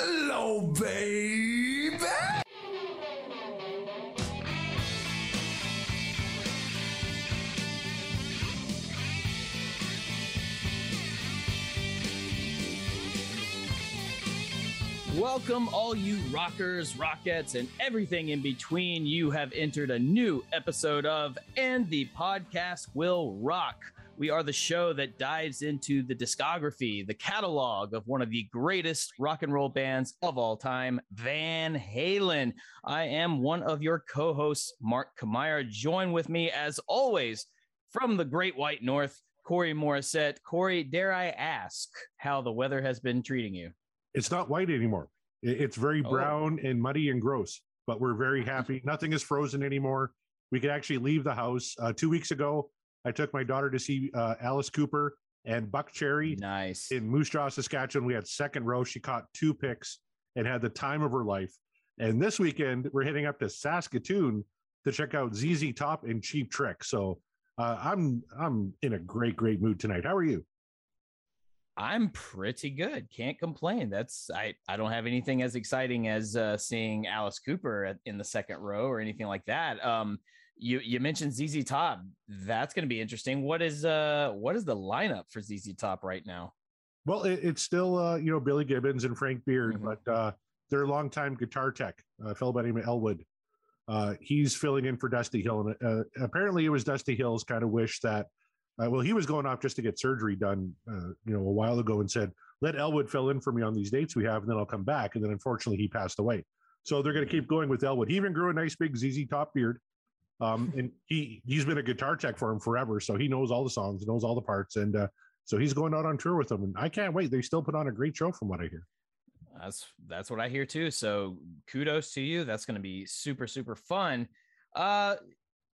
Hello, baby. Welcome, all you rockers, rockets, and everything in between. You have entered a new episode of And the Podcast Will Rock. We are the show that dives into the discography, the catalog of one of the greatest rock and roll bands of all time, Van Halen. I am one of your co hosts, Mark Kamire. Join with me, as always, from the Great White North, Corey Morissette. Corey, dare I ask how the weather has been treating you? It's not white anymore. It's very Oh. brown and muddy and gross, but we're very happy. Nothing is frozen anymore. We could actually leave the house. Uh, two weeks ago, I took my daughter to see uh, Alice Cooper and Buckcherry Nice. in Moose Jaw, Saskatchewan. We had second row. She caught two picks and had the time of her life. And this weekend, we're heading up to Saskatoon to check out ZZ Top and Cheap Trick. So uh, I'm I'm in a great great mood tonight. How are you? I'm pretty good. Can't complain. That's I. I don't have anything as exciting as uh, seeing Alice Cooper at, in the second row or anything like that. Um, you you mentioned ZZ Top. That's going to be interesting. What is uh what is the lineup for ZZ Top right now? Well, it, it's still uh, you know Billy Gibbons and Frank Beard, Mhm. but uh, their longtime guitar tech, a fellow by the name of Elwood, uh, he's filling in for Dusty Hill, and uh, apparently it was Dusty Hill's kind of wish that, uh, well, he was going off just to get surgery done, uh, you know, a while ago, and said, "Let Elwood fill in for me on these dates we have, and then I'll come back." And then unfortunately, he passed away. So they're going to keep going with Elwood. He even grew a nice big ZZ Top beard. Um, and he he's been a guitar tech for him forever, so he knows all the songs, knows all the parts, and uh, so he's going out on tour with them, and I can't wait. They still put on a great show, from what I hear. That's that's what I hear too. So kudos to you. That's going to be super super fun. Uh,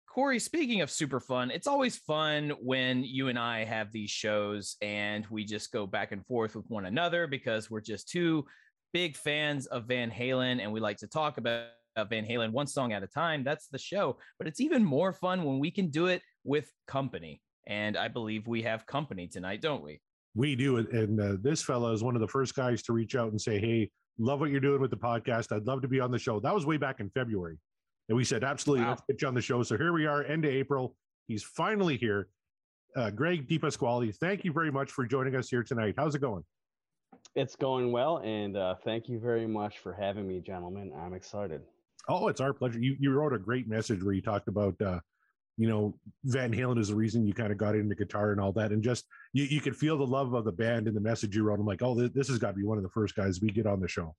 Corey, speaking of super fun, it's always fun when you and I have these shows and we just go back and forth with one another because we're just two big fans of Van Halen and we like to talk about Van Halen one song at a time. That's the show. But it's even more fun when we can do it with company. And I believe we have company tonight, don't we? We do it, and uh, this fellow is one of the first guys to reach out and say, "Hey, love what you're doing with the podcast. I'd love to be on the show." That was way back in February, and we said, "Absolutely, Wow. let's get you on the show." So here we are, end of April. He's finally here. Uh, Greg DiPasquale, thank you very much for joining us here tonight. How's it going? It's going well, and uh, thank you very much for having me, gentlemen. I'm excited. Oh, it's our pleasure. You you wrote a great message where you talked about uh, you know Van Halen is the reason you kind of got into guitar and all that, and just you you could feel the love of the band in the message you wrote. I'm like, oh, this, this has got to be one of the first guys we get on the show.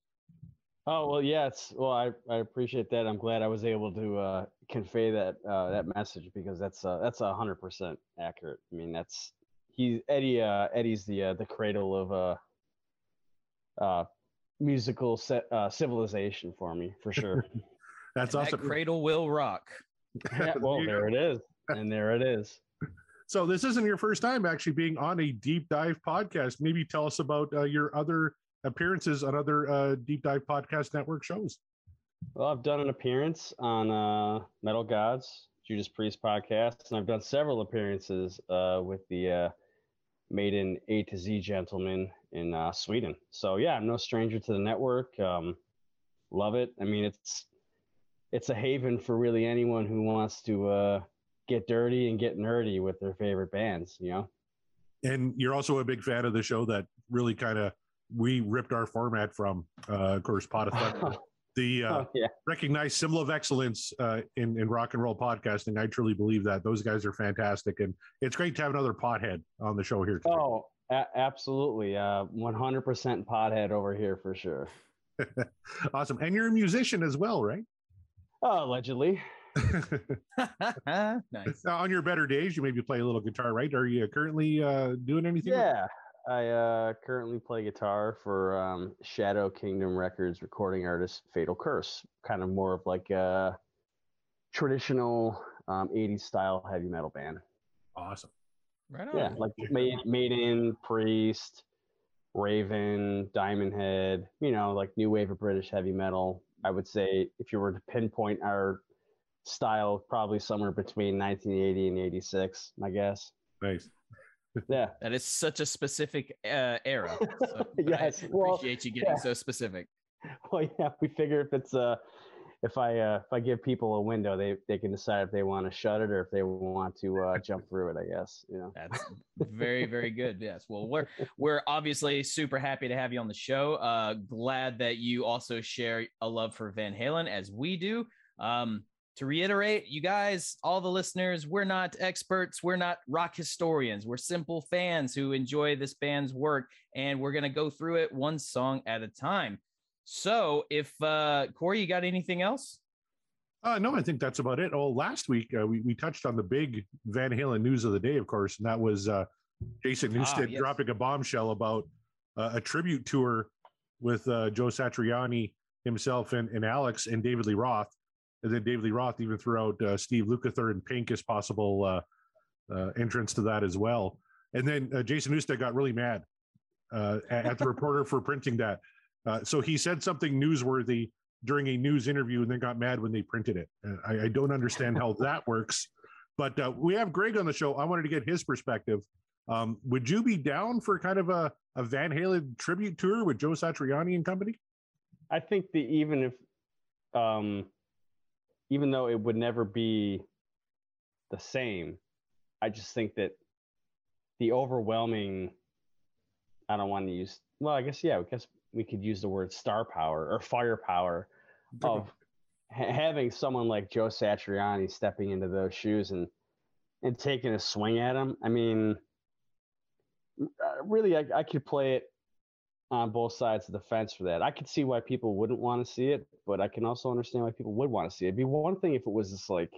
Oh well, yeah. It's well, I, I appreciate that. I'm glad I was able to uh, convey that uh, that message because that's uh, that's a hundred percent accurate. I mean, that's he Eddie uh, Eddie's the uh, the cradle of uh, uh, musical se- uh, civilization for me for sure. That's And awesome. That cradle will rock. yeah, well, there it is, and there it is. So this isn't your first time actually being on a deep dive podcast. Maybe tell us about uh, your other appearances on other uh, deep dive podcast network shows. Well, I've done an appearance on uh, Metal Gods, Judas Priest podcast, and I've done several appearances uh, with the uh, Maiden A to Z gentleman in uh, Sweden. So yeah, I'm no stranger to the network. Um, love it. I mean, it's it's a haven for really anyone who wants to uh, get dirty and get nerdy with their favorite bands. You know. And you're also a big fan of the show that really kind of we ripped our format from. Uh, of course, Pod of Thunder, the uh, oh, yeah. recognized symbol of excellence uh, in in rock and roll podcasting. I truly believe that those guys are fantastic, and it's great to have another pothead on the show here. Today. Oh, a- absolutely. Uh, 100% pothead over here for sure. Awesome, and you're a musician as well, right? Oh, allegedly. nice. Now, on your better days, you maybe play a little guitar, right? Are you currently uh, doing anything? Yeah, I uh, currently play guitar for um, Shadow Kingdom Records recording artist Fatal Curse. Kind of more of like a traditional um, 80s style heavy metal band. Awesome. Right on. Yeah, like Maiden, Priest, Raven, Diamond Head, you know, like new wave of British heavy metal. I would say if you were to pinpoint our style, probably somewhere between 1980 and 86, my guess. Nice. Yeah. That is such a specific uh, era. So, but Yes, I well, appreciate you getting yeah. so specific. Well, yeah, we figure if it's uh if I uh if I give people a window, they they can decide if they want to shut it or if they want to uh jump through it. I guess you know. That's very, very good. Yes. Well, we're we're obviously super happy to have you on the show. Uh, glad that you also share a love for Van Halen as we do. Um, to reiterate, you guys, all the listeners, we're not experts. We're not rock historians. We're simple fans who enjoy this band's work, and we're gonna go through it one song at a time. So, if uh, Corey, you got anything else? Uh, no, I think that's about it. Oh, last week uh, we, we touched on the big Van Halen news of the day, of course, and that was uh, Jason Ah, Newsted yes. dropping a bombshell about uh, a tribute tour with uh, Joe Satriani himself and, and Alex and David Lee Roth. And then David Lee Roth even threw out uh, Steve Lukather and Pink as possible uh, uh, entrance to that as well. And then uh, Jason Newsted got really mad uh, at, at the reporter for printing that. Uh, so he said something newsworthy during a news interview and then got mad when they printed it. Uh, I, I don't understand how that works. But uh, we have Greg on the show. I wanted to get his perspective. Um, would you be down for kind of a, a Van Halen tribute tour with Joe Satriani and company? I think that even if, um, even though it would never be the same, I just think that the overwhelming, I don't want to use, well, I guess, yeah, I guess we could use the word star power or firepower of ha- having someone like Joe Satriani stepping into those shoes and, and taking a swing at him. I mean, uh, really, I, I could play it on both sides of the fence for that. I could see why people wouldn't want to see it, but I can also understand why people would want to see it. It'd be one thing if it was just like,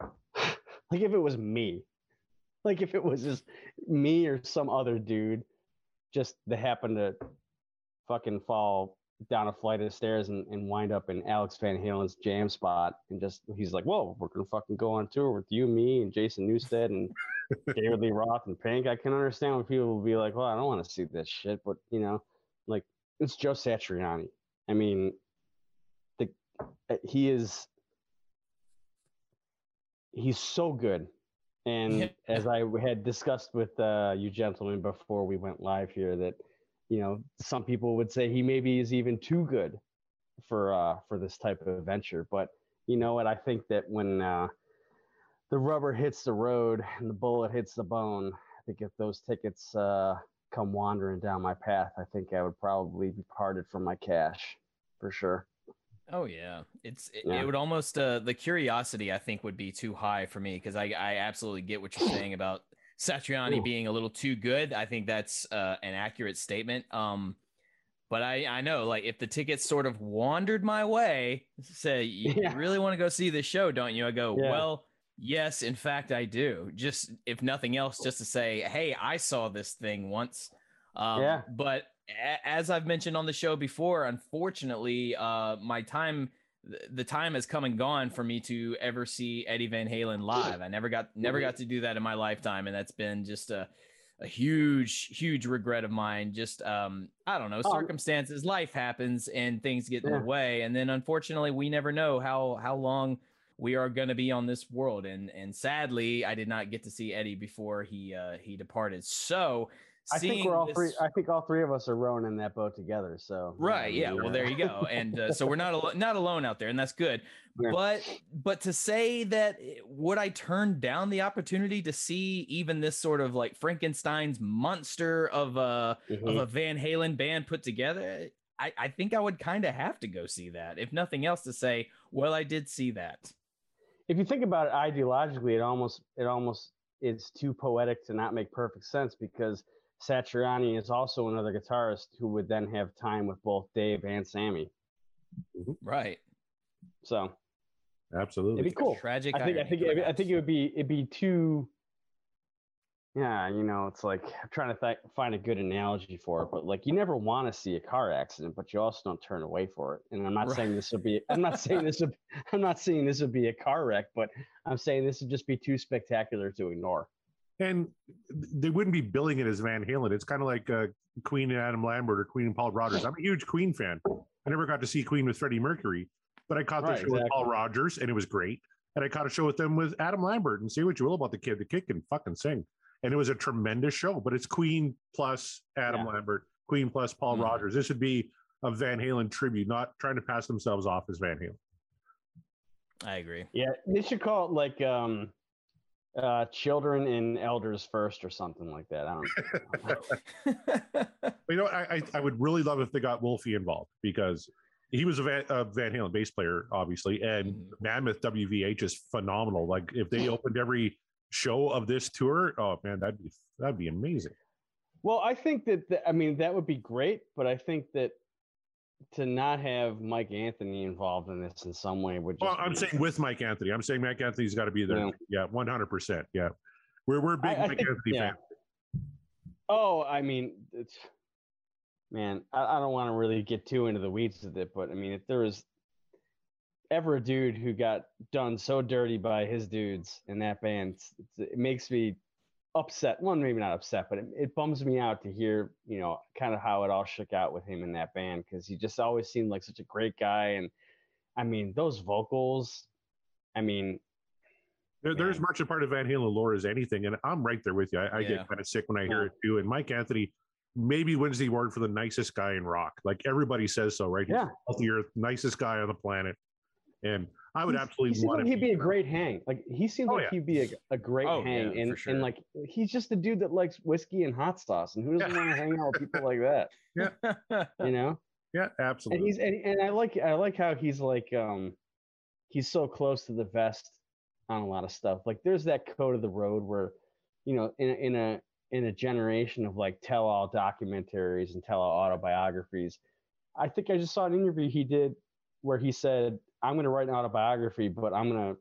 like if it was me, like if it was just me or some other dude, just that happened to fucking fall down a flight of stairs and, and wind up in Alex Van Halen's jam spot, and just he's like, "Whoa, we're gonna fucking go on tour with you, me, and Jason Newsted and David Lee Roth and Pink." I can understand when people will be like, "Well, I don't want to see this shit," but you know, like it's Joe Satriani. I mean, the uh, he is he's so good. And as I had discussed with uh, you gentlemen before we went live here, that you know some people would say he maybe is even too good for uh, for this type of venture. But you know what? I think that when uh, the rubber hits the road and the bullet hits the bone, I think if those tickets uh, come wandering down my path, I think I would probably be parted from my cash for sure. Oh yeah, it's it, Yeah. it would almost uh, the curiosity I think would be too high for me because I I absolutely get what you're saying about Satriani Ooh. being a little too good. I think that's uh, an accurate statement. Um, but I I know like if the tickets sort of wandered my way, say you Yeah. really want to go see the show, don't you? I go Yeah. well. Yes, in fact, I do. Just if nothing else, just to say, hey, I saw this thing once. Um, Yeah. But a- as I've mentioned on the show before, unfortunately, uh, my time, the time has come and gone for me to ever see Eddie Van Halen live. I never got, never got to do that in my lifetime, and that's been just a, a huge, huge regret of mine. Just, um, I don't know, Oh. circumstances, life happens, and things get in the way, and then unfortunately, we never know how how long we are going to be on this world and and sadly i did not get to see eddie before he uh he departed so I think we're all this- three. I think all three of us are rowing in that boat together. So right yeah well there you go and uh, so we're not al- not alone out there and that's good Yeah. but but to say that eh, would i turn down the opportunity to see even this sort of like frankenstein's monster of a of mhm. a van halen band put together i i think i would kind of have to go see that if nothing else to say well i did see that if you think about it ideologically, it almost it almost is too poetic to not make perfect sense because Satriani is also another guitarist who would then have time with both Dave and Sammy. Mm-hmm. right So Absolutely. it'd be cool. tragic I think I irony, think I think it would be it'd be too. Yeah, you know, it's like I'm trying to th- find a good analogy for it, but like you never want to see a car accident, but you also don't turn away for it. And I'm not Right. saying this would be I'm not saying this would I'm not saying this would be a car wreck, but I'm saying this would just be too spectacular to ignore. And they wouldn't be billing it as Van Halen. It's kind of like uh, Queen and Adam Lambert or Queen and Paul Rodgers. I'm a huge Queen fan. I never got to see Queen with Freddie Mercury, but I caught the Right, show with Paul exactly. Rodgers and it was great. And I caught a show with them with Adam Lambert and say what you will about the kid. The kid can fucking sing. and it was a tremendous show. But it's Queen plus Adam Yeah. Lambert, Queen plus Paul Mhm. Rodgers. This would be a Van Halen tribute, not trying to pass themselves off as Van Halen. I agree. Yeah, they should call it like um, uh, children and elders first or something like that. I don't know. You know. I, I I would really love if they got Wolfie involved because he was a Van, a Van Halen bass player, obviously, and Mhm. Mammoth WVH is phenomenal. Like if they opened every show of this tour, oh man, that'd be that'd be amazing. Well, I think that, that I mean that would be great, but I think that to not have Mike Anthony involved in this in some way would Well, I'm saying with Mike Anthony, I'm saying Mike Anthony's got to be there. Yeah. One hundred percent. Yeah, we're we're big I- I Mike think- Anthony yeah. fans. Oh, I mean, it's man, I, I don't want to really get too into the weeds with it, but I mean, if there was ever a dude who got done so dirty by his dudes in that band, it makes me upset. One, maybe not upset, but it, it bums me out to hear, you know, kind of how it all shook out with him in that band because he just always seemed like such a great guy. And I mean, those vocals, I mean, They're, they're as much a part of Van Halen lore as anything, and I'm right there with you. I, I Yeah. get kind of sick when I hear Yeah. it too. And Mike Anthony maybe wins the award for the nicest guy in rock. Like everybody says so, right? He's Yeah. the earth, nicest guy on the planet, and I would He's- absolutely He want like to he'd be a great hang. Like he seems Oh, like yeah. he'd be a, a great Oh, hang, yeah, and sure. and like he's just a dude that likes whiskey and hot sauce, and who doesn't want to hang out with people like that? Yeah, you know. Yeah, absolutely. And he's and, and I like I like how he's like um he's so close to the vest on a lot of stuff. Like there's that code of the road where you know in a, in a in a generation of like tell all documentaries and tell all autobiographies. I think I just saw an interview he did where he said, "I'm going to write an autobiography, but I'm going to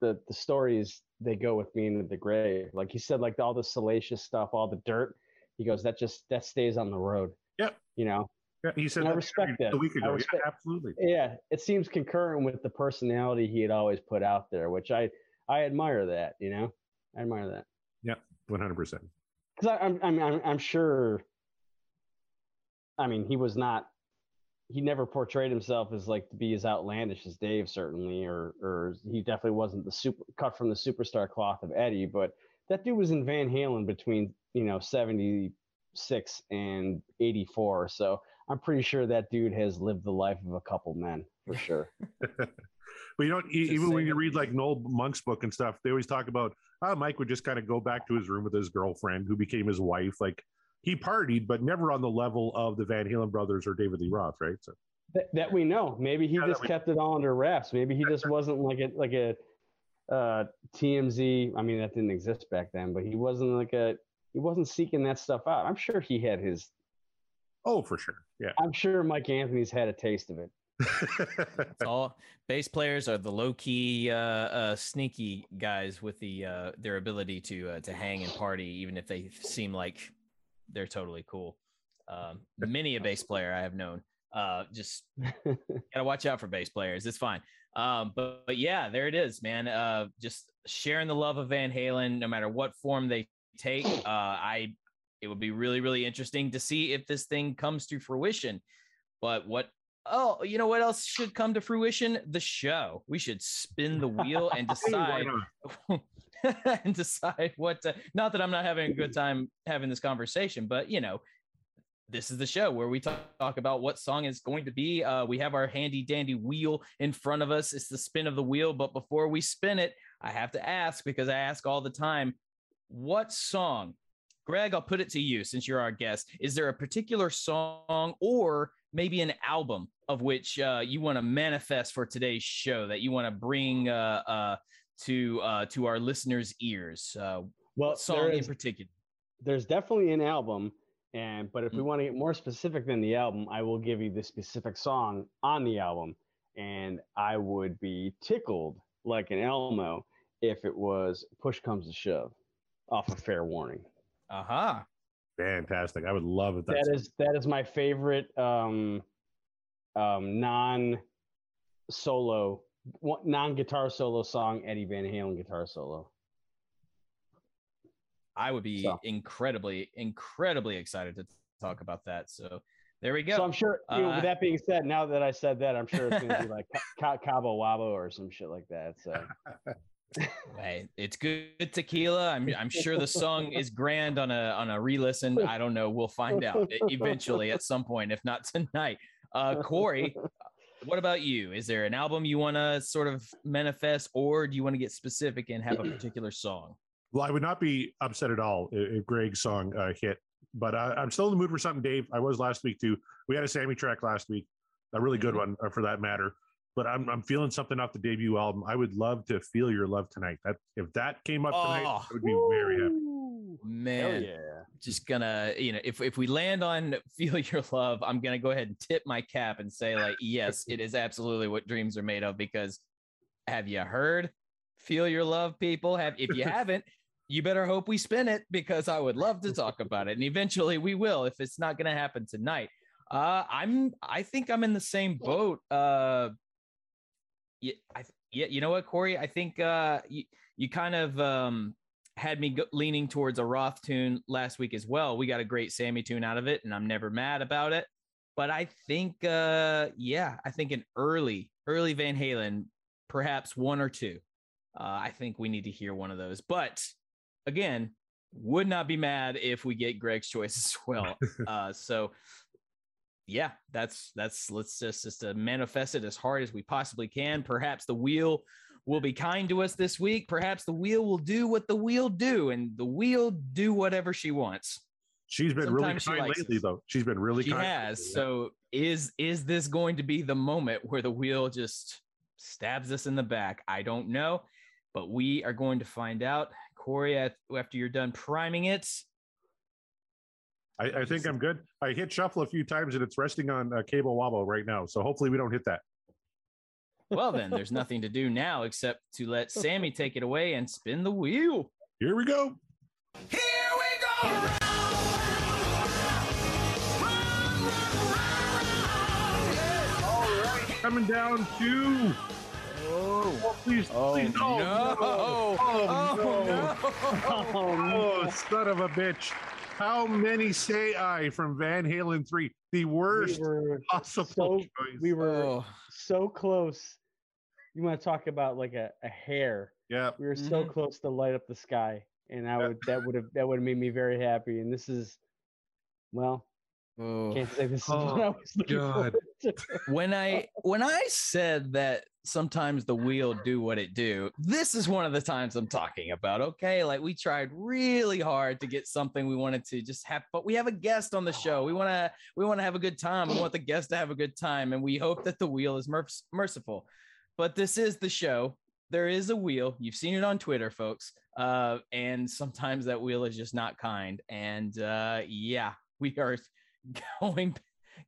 the the stories they go with me into the grave." Like he said, like all the salacious stuff, all the dirt. He goes, "That just that stays on the road." Yep. You know, yeah, he said I respect that. a week ago. Yeah, absolutely. yeah, it seems concurrent with the personality he had always put out there, which I I admire that. You know, I admire that Yeah, One hundred percent. because I'm I'm I'm I'm sure. I mean, he was not. He never portrayed himself as like to be as outlandish as Dave, certainly, or or he definitely wasn't the super cut from the superstar cloth of Eddie. But that dude was in Van Halen between you know seventy six and eighty four, so I'm pretty sure that dude has lived the life of a couple men for sure. But you know, e- Just even when you read like Noel Monk's book and stuff, they always talk about how Mike would just kind of go back to his room with his girlfriend, who became his wife. Like he partied, but never on the level of the Van Halen brothers or David Lee Roth, right? So that, that we know. Maybe he Yeah, just we- kept it all under wraps. Maybe he just wasn't like a like a uh, TMZ. I mean, that didn't exist back then, but he wasn't like a he wasn't seeking that stuff out. I'm sure he had his. oh, for sure, yeah. I'm sure Mike Anthony's had a taste of it. It's all bass players are the low key, uh, uh, sneaky guys with the uh, their ability to uh, to hang and party, even if they seem like they're totally cool. Um, many a bass player I have known. Uh, just gotta watch out for bass players. It's fine. Um, but, but yeah, there it is, man. Uh, just sharing the love of Van Halen, no matter what form they take. Uh, I it would be really really interesting to see if this thing comes to fruition. But what? Oh, you know what else should come to fruition? The show. We should spin the wheel and decide? and decide what to, not that I'm not having a good time having this conversation, but you know, this is the show where we talk, talk about what song is going to be. Uh, we have our handy dandy wheel in front of us. It's the spin of the wheel. But before we spin it, I have to ask because I ask all the time, what song? Greg, I'll put it to you since you're our guest. Is there a particular song or maybe an album of which uh, you want to manifest for today's show that you want to bring uh, uh, to uh, to our listeners' ears? Uh, Well, song there in particular? there's definitely an album, and but if we Mm. want to get more specific than the album, I will give you the specific song on the album, and I would be tickled like an Elmo if it was "Push Comes to Shove" off of Fair Warning. Aha. Uh-huh. Fantastic. I would love it. That is that is my favorite um, um, non solo non guitar solo song Eddie Van Halen guitar solo. I would be So. incredibly, incredibly excited to talk about that. So there we go. So I'm sure. You know, Uh, with that being said, now that I said that, I'm sure it's going to be like Ca- Cabo Wabo or some shit like that. So Hey, it's good tequila. I'm I'm sure the song is grand on a on a re-listen. I don't know. We'll find out eventually at some point, if not tonight. Uh, Corey, what about you? Is there an album you want to sort of manifest, or do you want to get specific and have a particular song? Well, I would not be upset at all if Greg's song uh, hit, but I, I'm still in the mood for something, Dave. I was last week too. We had a Sammy track last week, a really good one uh, for that matter. But I'm I'm feeling something off the debut album. I would love to feel your love tonight. That if that came up tonight, Oh. I would be very happy. Man, yeah. just gonna you know if if we land on feel your love i'm gonna go ahead and tip my cap and say like yes it is absolutely what dreams are made of because have you heard feel your love people? Have if you haven't you better hope we spin it because i would love to talk about it and eventually we will if it's not gonna happen tonight. Uh i'm i think i'm in the same boat uh yeah i yeah you know what corey? I think uh you, you kind of um had me go- leaning towards a Roth tune last week as well. We got a great Sammy tune out of it, and I'm never mad about it. But I think, uh, yeah, I think an early, early Van Halen, perhaps one or two. Uh, I think we need to hear one of those. But again, would not be mad if we get Greg's choice as well. uh, so yeah, that's that's let's just just uh, manifest it as hard as we possibly can. Perhaps the wheel will be kind to us this week. Perhaps the wheel will do what the wheel do, and the wheel do whatever she wants. She's been really Sometimes she kind lately, us. though. She's been really kind. she kind. has. lately. So is is this going to be the moment where the wheel just stabs us in the back? I don't know, but we are going to find out. Corey, after you're done priming it, I, I think I'm good. I hit shuffle a few times and it's resting on uh, Cabo Wabo right now. So hopefully we don't hit that. Well then there's nothing to do now except to let Sammy take it away and spin the wheel. Here we go. Here we go. Coming down to. Oh, oh please, Oh, please. Oh, no. Oh, Oh, no. no. Oh, no. Oh, son of a bitch. How many say I from Van Halen 3? The worst We were possible so- choice. we were Oh, so close. You want to talk about like a, a hair? yeah. We were so Mhm. close to light up the sky, and I Yeah. would that would have that would have made me very happy. And this is, well, oh. can't say this is what Oh, I was looking God. forward to. when I when I said that sometimes the wheel do what it do, this is one of the times I'm talking about. Okay, like we tried really hard to get something we wanted to just have, but we have a guest on the show. We want to we want to have a good time. We want the guest to have a good time, and we hope that the wheel is merc- merciful. But this is the show. There is a wheel. You've seen it on Twitter, folks. Uh, and sometimes that wheel is just not kind. And uh, yeah, we are going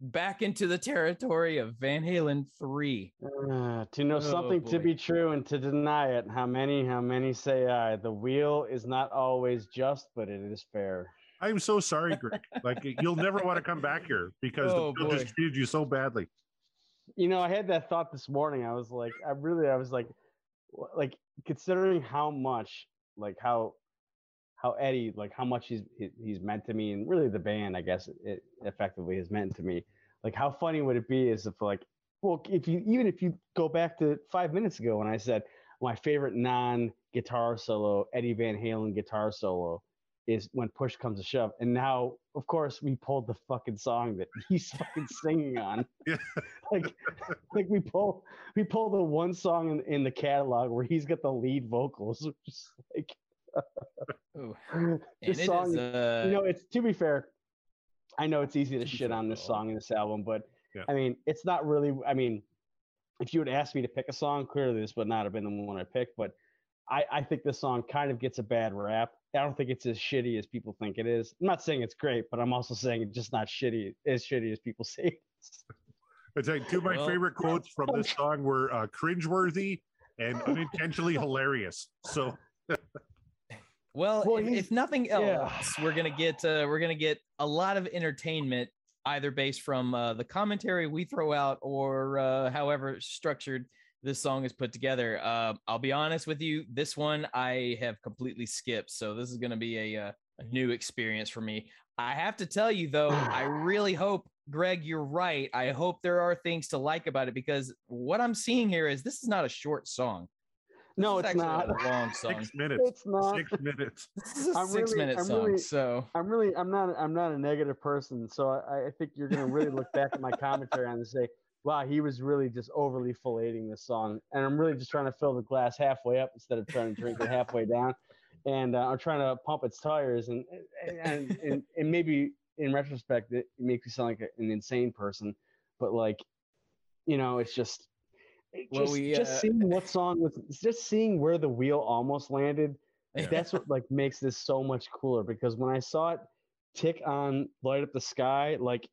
back into the territory of Van Halen 3. Uh, to know Oh, something to be true and to deny it. How many? How many say I? The wheel is not always just, but it is fair. I'm so sorry, Greg. like you'll never want to come back here because Oh, the field just treated you so badly. You know, I had that thought this morning. I was like, I really, I was like, like considering how much, like how, how Eddie, like how much he's he's meant to me, and really the band, I guess, it effectively has meant to me. Like, how funny would it be is if like, well, if you even if you go back to five minutes ago when I said my favorite non-guitar solo, Eddie Van Halen guitar solo, is when push comes to shove, and now, of course, we pulled the fucking song that he's fucking singing on. Yeah. like, like we pull we pull the one song in, in the catalog where he's got the lead vocals, which is like Ooh. And this it song. is, uh, you know, it's to be fair. I know it's easy to To shit on this song and this album, but Yeah. I mean, it's not really. I mean, if you would ask me to pick a song, clearly this would not have been the one I picked. But I, I think this song kind of gets a bad rap. I don't think it's as shitty as people think it is. I'm not saying it's great, but I'm also saying it's just not shitty as shitty as people say. it is. It's like two of my Well- favorite quotes from this song were uh, cringeworthy and unintentionally hilarious. So well, Well, if, if nothing else, yeah. we're gonna get uh, we're gonna get a lot of entertainment, either based from uh, the commentary we throw out or uh, however structured this song is put together. Uh, I'll be honest with you, this one I have completely skipped, so this is gonna be a, uh, a new experience for me. I have to tell you though, I really hope, Greg, you're right. I hope there are things to like about it because what I'm seeing here is this is not a short song. No, This it's is actually not. a long song. Six minutes. It's not. Six minutes. This is a I'm six really- minute I'm song. really- so I'm really, I'm not, I'm not a negative person, so I, I think you're gonna really look back at my commentary and say, "Wow, he was really just overly filleting this song," and I'm really just trying to fill the glass halfway up instead of trying to drink it halfway down, and uh, I'm trying to pump its tires, and and and, and maybe in retrospect, it, it makes me sound like an insane person, but like, you know, it's just. It Well, just, we, just uh, seeing what song was just seeing where the wheel almost landed Yeah. that's what like makes this so much cooler because when I saw it tick on light up the sky, like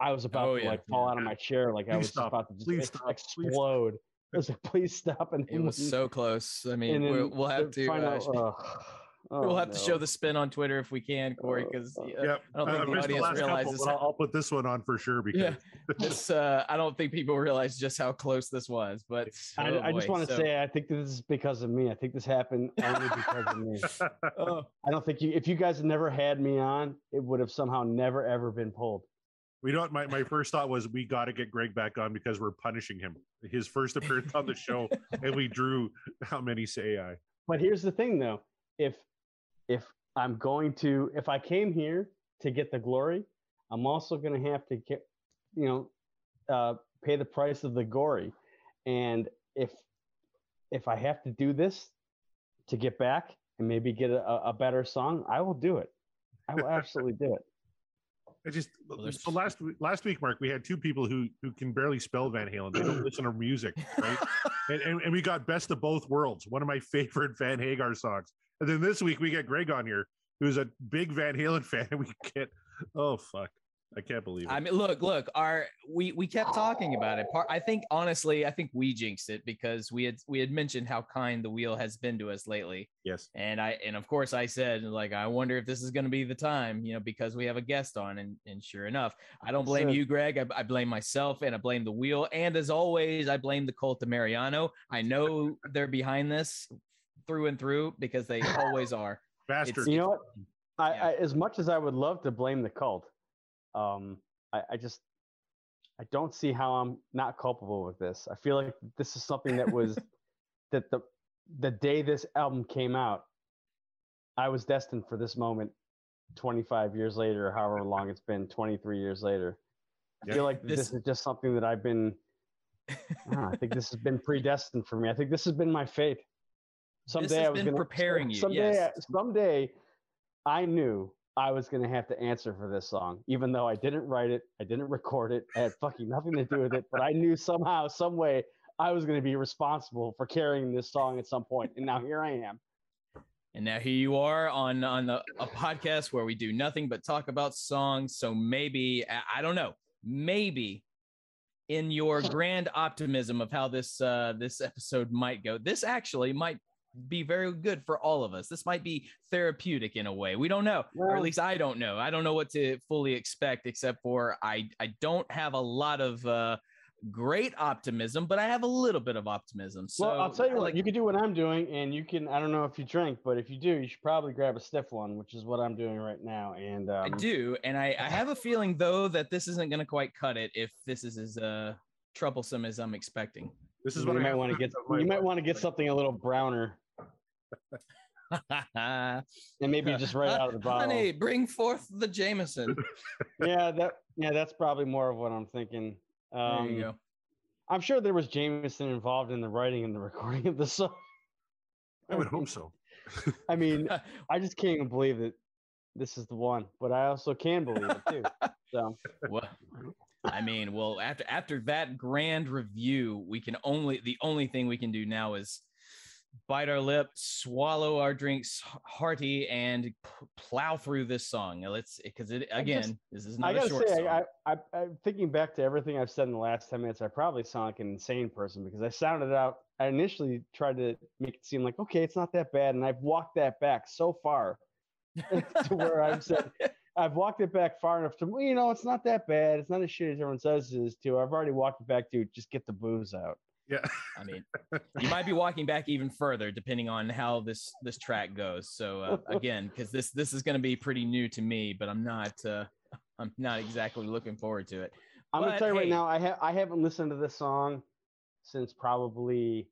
I was about Oh, to yeah, like fall yeah. out of my chair, like I was stop. just about to just Please stop. Please explode. I was like, please stop! And it was so close. I mean, we'll, we'll have to. Uh, out, ugh, we'll oh, have to show the spin on Twitter if we can, Corey, because uh, Yep. I don't think Uh, the audience last couple, realizes but I'll, I'll put this one on for sure because Yeah. this. Uh, I don't think people realize just how close this was. But I, oh I just want to so- say, I think this is because of me. I think this happened only because of me. Oh, I don't think you, if you guys had never had me on, it would have somehow never ever been pulled. we don't. My, my first thought was we got to get Greg back on because we're punishing him. His first appearance on the show, and we drew how many say I. But here's the thing, though: if if I'm going to, if I came here to get the glory, I'm also going to have to get, you know, uh, pay the price of the gory. And if if I have to do this to get back and maybe get a, a better song, I will do it. I will absolutely do it. I just Well, there's- so last week- last week, Mark, we had two people who who can barely spell Van Halen. They don't listen to music, right? and, and and we got best of both worlds. One of my favorite Van Hagar songs. And then this week we get Greg on here, who's a big Van Halen fan. And we get oh fuck, I can't believe it. I mean, look, look. Our we we kept talking about it. Part, I think honestly, I think we jinxed it because we had we had mentioned how kind the wheel has been to us lately. yes, And I and of course I said like I wonder if this is going to be the time, you know, because we have a guest on, and and sure enough, I don't blame So- you, Greg. I, I blame myself, and I blame the wheel, and as always, I blame the cult of Mariano. I know they're behind this through and through because they always are. bastard. You know what? I, Yeah. I as much as I would love to blame the cult, um, I, I just I don't see how I'm not culpable with this. I feel like this is something that was that the the day this album came out, I was destined for this moment 25 years later, or however long it's been, 23 years later. I Yeah. feel like this, This- is just something that I've been I, know, I think this has been predestined for me. I think this has been my fate. Someday has I was been gonna, preparing you, Someday, yes. I- someday, I knew I was going to have to answer for this song, even though I didn't write it, I didn't record it, I had fucking nothing to do with it. But I knew somehow, some way, I was going to be responsible for carrying this song at some point. And now here I am. And now here you are on on the, a podcast where we do nothing but talk about songs. So maybe I- I don't know, maybe in your grand optimism of how this uh, this episode might go, this actually might be very good for all of us. This might be therapeutic in a way. We don't know, or at least I don't know. I don't know what to fully expect, except for I I don't have a lot of uh, great optimism, but I have a little bit of optimism. So well, I'll tell you I what, like you can do what I'm doing, and you can, I don't know if you drink, but if you do, you should probably grab a stiff one, which is what I'm doing right now. And um, I do, and I, I have a feeling though that this isn't going to quite cut it if this is as uh, troublesome as I'm expecting. this is you what I might want to get, you might want to get something a little browner, and maybe just right out of the bottle. Honey, bring forth the Jameson. yeah, that yeah, that's probably more of what I'm thinking. there Um, you go. I'm sure there was Jameson involved in the writing and the recording of the song. I would hope so. I mean, I just can't even believe that this is the one, but I also can believe it too. So well, I mean, well, after after that grand review, we can only the only thing we can do now is bite our lip, swallow our drinks hearty, and p- plow through this song. Now, Let's because it again, just- this is not a short say, song. I, I, I, I'm thinking back to everything I've said in the last ten minutes. I probably sound like an insane person because I sounded out. I initially tried to make it seem like okay, it's not that bad, and I've walked that back so far to where I've said I've walked it back far enough to you know it's not that bad. It's not as shitty as everyone says it is. Too. I've already walked it back to just get the booze out. Yeah. I mean, you might be walking back even further depending on how this this track goes. So uh, again, because this this is going to be pretty new to me, but I'm not uh, I'm not exactly looking forward to it. I'm But, gonna tell you right now, I have I haven't listened to this song since probably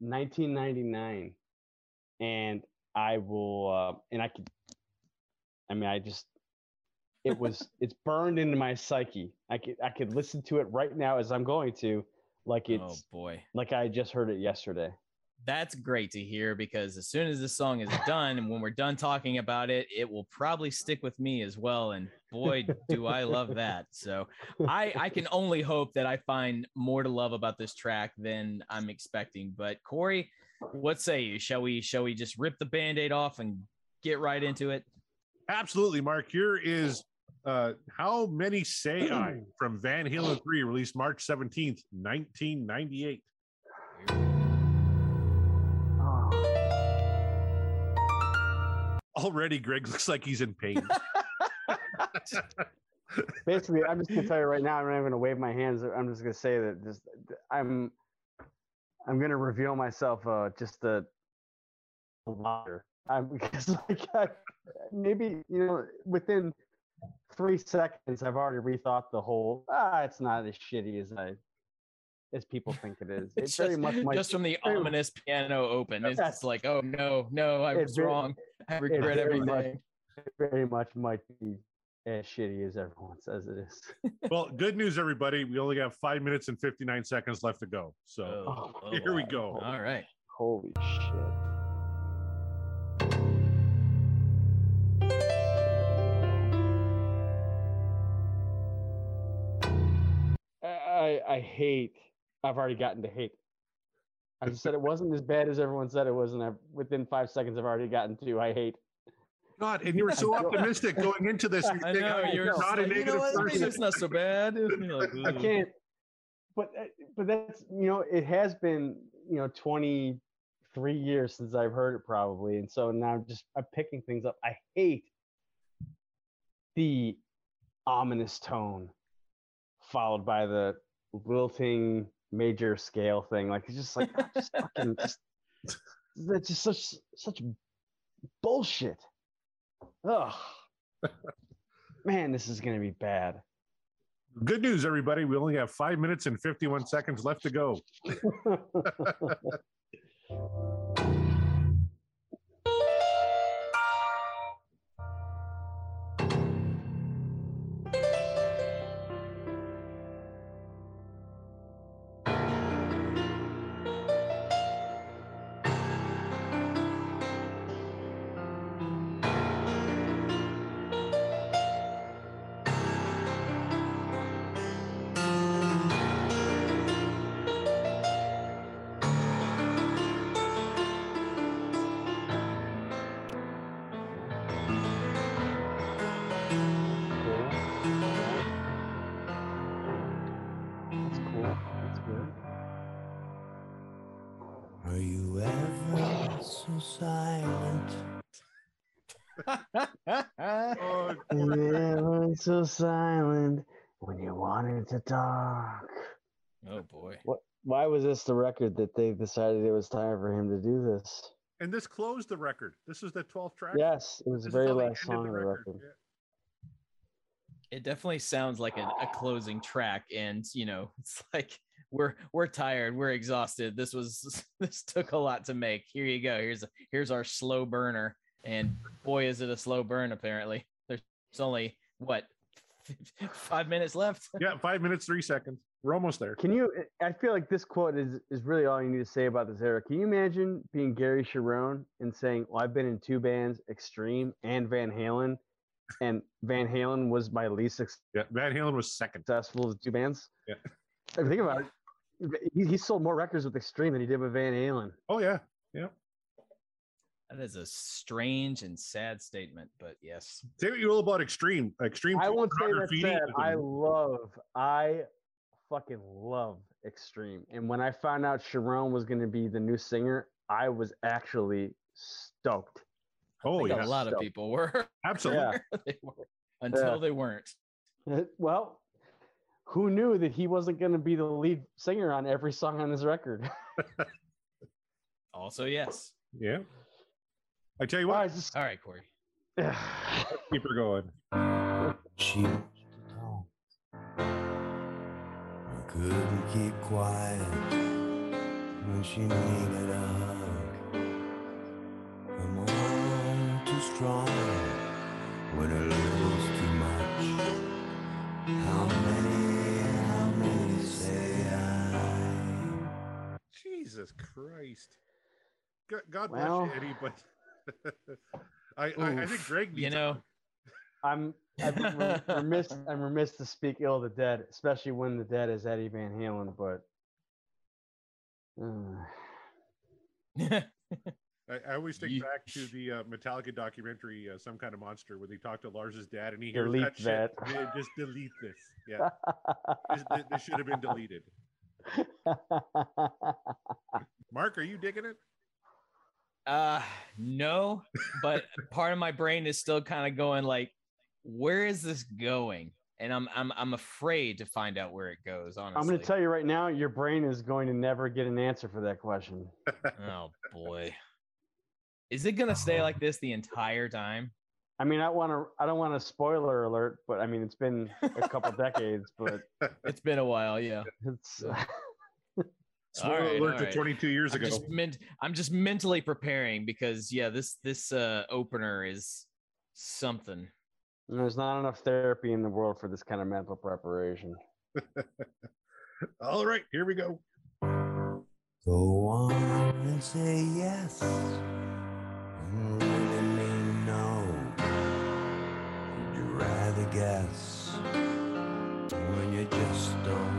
1999, and I will, uh, and I could, I mean, I just, it was, it's burned into my psyche. I could, I could listen to it right now as I'm going to, like oh boy. like I just heard it yesterday. That's great to hear because as soon as this song is done and when we're done talking about it, it will probably stick with me as well. And boy, do I love that. So I, I can only hope that I find more to love about this track than I'm expecting. But Corey, what say you? Shall we shall we just rip the band-aid off and get right into it? Absolutely, Mark. Here is uh, How Many Say I from Van Halen 3, released March 17th, 1998. Already, Greg looks like he's in pain. Basically, I'm just gonna tell you right now. I'm not even gonna wave my hands. I'm just gonna say that just I'm I'm gonna reveal myself uh, just a liar. I'm because like I, maybe you know within three seconds I've already rethought the whole. Ah, it's not as shitty as I as people think it is. It It's very just, much might. just from the very- ominous piano open. It's Yes. just like, oh no, no, I was very- wrong. I regret very much- everything. it very much might be as shitty as everyone says it is. well, good news, everybody. We only have five minutes and 59 seconds left to go. So Oh, oh, here we wow. go. All right. Holy shit. I I hate. I've already gotten to hate. I just said it wasn't as bad as everyone said it was, and I've, within five seconds, I've already gotten to I hate. God, and you were so optimistic going into this. You're I thinking, know "Oh, you're not just a like, you know negative what? Person. it's not so bad. Like, I can't. But uh, but that's you know it has been you know twenty three years since I've heard it probably, and so now I'm just I'm picking things up. I hate the ominous tone followed by the lilting major scale thing. Like it's just like just fucking just that's just such such bullshit. Ugh. Man, this is gonna be bad. Good news, everybody. We only have five minutes and 51 seconds left to go. so silent when you wanted to talk. oh boy. What? Why was this the record that they decided it was time for him to do this? and this closed the record. This is the 12th track. Yes, it was the This is very how last ended song of the record. Yeah. It definitely sounds like a, a closing track, and you know, it's like we're we're tired, we're exhausted. This was this took a lot to make. Here you go. Here's here's our slow burner, and boy, is it a slow burn. Apparently, there's only what five minutes left. Yeah, five minutes, three seconds. We're almost there. Can you? I feel like this quote is is really all you need to say about this era. Can you imagine being Gary Cherone and saying, "Well, I've been in two bands, Extreme and Van Halen, and Van Halen was my least Yeah, Van Halen was second. successful of the two bands." Yeah. I mean, think about it. He, he sold more records with Extreme than he did with Van Halen. Oh yeah, yeah, That is a strange and sad statement, but yes. say what you will about Extreme. Extreme. I won't say that Graffiti sad. is a- I love, I fucking love Extreme. And when I found out Cherone was going to be the new singer, I was actually stoked. Oh, I Oh yeah, a lot of people were absolutely. Yeah. they were until Yeah. they weren't. Well, who knew that he wasn't going to be the lead singer on every song on his record? Also, yes. Yeah. I tell you I what, just, All right, Corey. keep her going. She used to talk. I couldn't keep quiet when she needed a hug. Come on, too strong when it was too much. How many, how many say I? Jesus Christ. God, God bless Well- you, Eddie, but I, I, I think Greg needs You know, I'm I'm remiss I'm remiss to speak ill of the dead, especially when the dead is Eddie Van Halen. But uh, I, I always think Ye- back to the uh, Metallica documentary, uh, Some Kind of Monster, where they talked to Lars's dad and he hears Delete that, shit. that. Just delete this. Yeah, this, this- this should have been deleted. Mark, are you digging it? Uh no, but part of my brain is still kind of going like, where is this going? And I'm I'm I'm afraid to find out where it goes. Honestly, I'm going to tell you right now, your brain is going to never get an answer for that question. Oh boy, is it gonna stay like this the entire time? I mean, I want to. I don't want a spoiler alert, but I mean, it's been a couple decades, but It's been a while, yeah. it's. Spoiler right, alert all to right. 22 years I'm ago. just, ment- I'm just mentally preparing because yeah, this this uh opener is something. There's not enough therapy in the world for this kind of mental preparation. All right, here we go. Go on and say yes. And really mean no. Would you rather guess when you just don't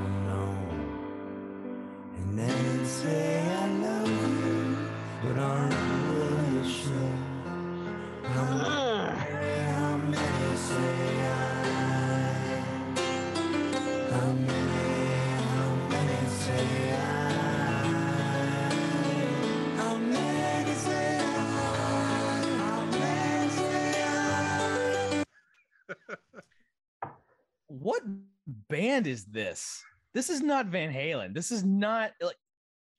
say I love you, but aren't really sure. How many, say I? How many? How many say I? What band is this? This is not Van Halen. This is not like,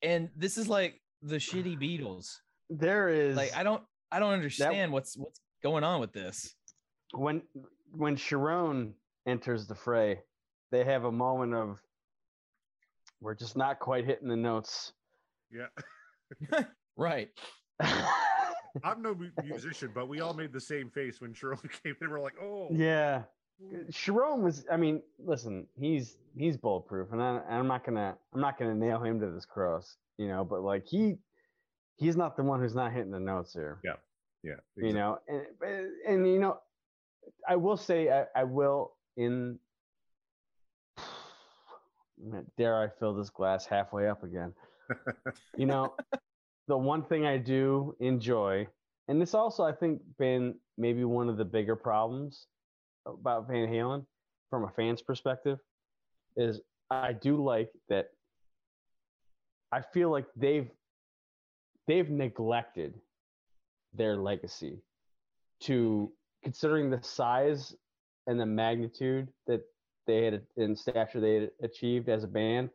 and this is like the shitty Beatles. There is Like I don't I don't understand what's what's going on with this. when when Cherone enters the fray, they have a moment of we're just not quite hitting the notes. Yeah, Right. I'm no musician, but we all made the same face when Cherone came in. We're like, oh, yeah, Cherone was. I mean, listen, he's he's bulletproof, and I, I'm not gonna I'm not gonna nail him to this cross, you know. But like he he's not the one who's not hitting the notes here. yeah. Yeah. You know and, and and, you know i will say i, I will in dare i fill this glass halfway up again you know the one thing i do enjoy and this also i think been maybe one of the bigger problems about van halen from a fan's perspective is i do like that i feel like they've they've neglected their legacy to considering the size and the magnitude that they had in stature they had achieved as a band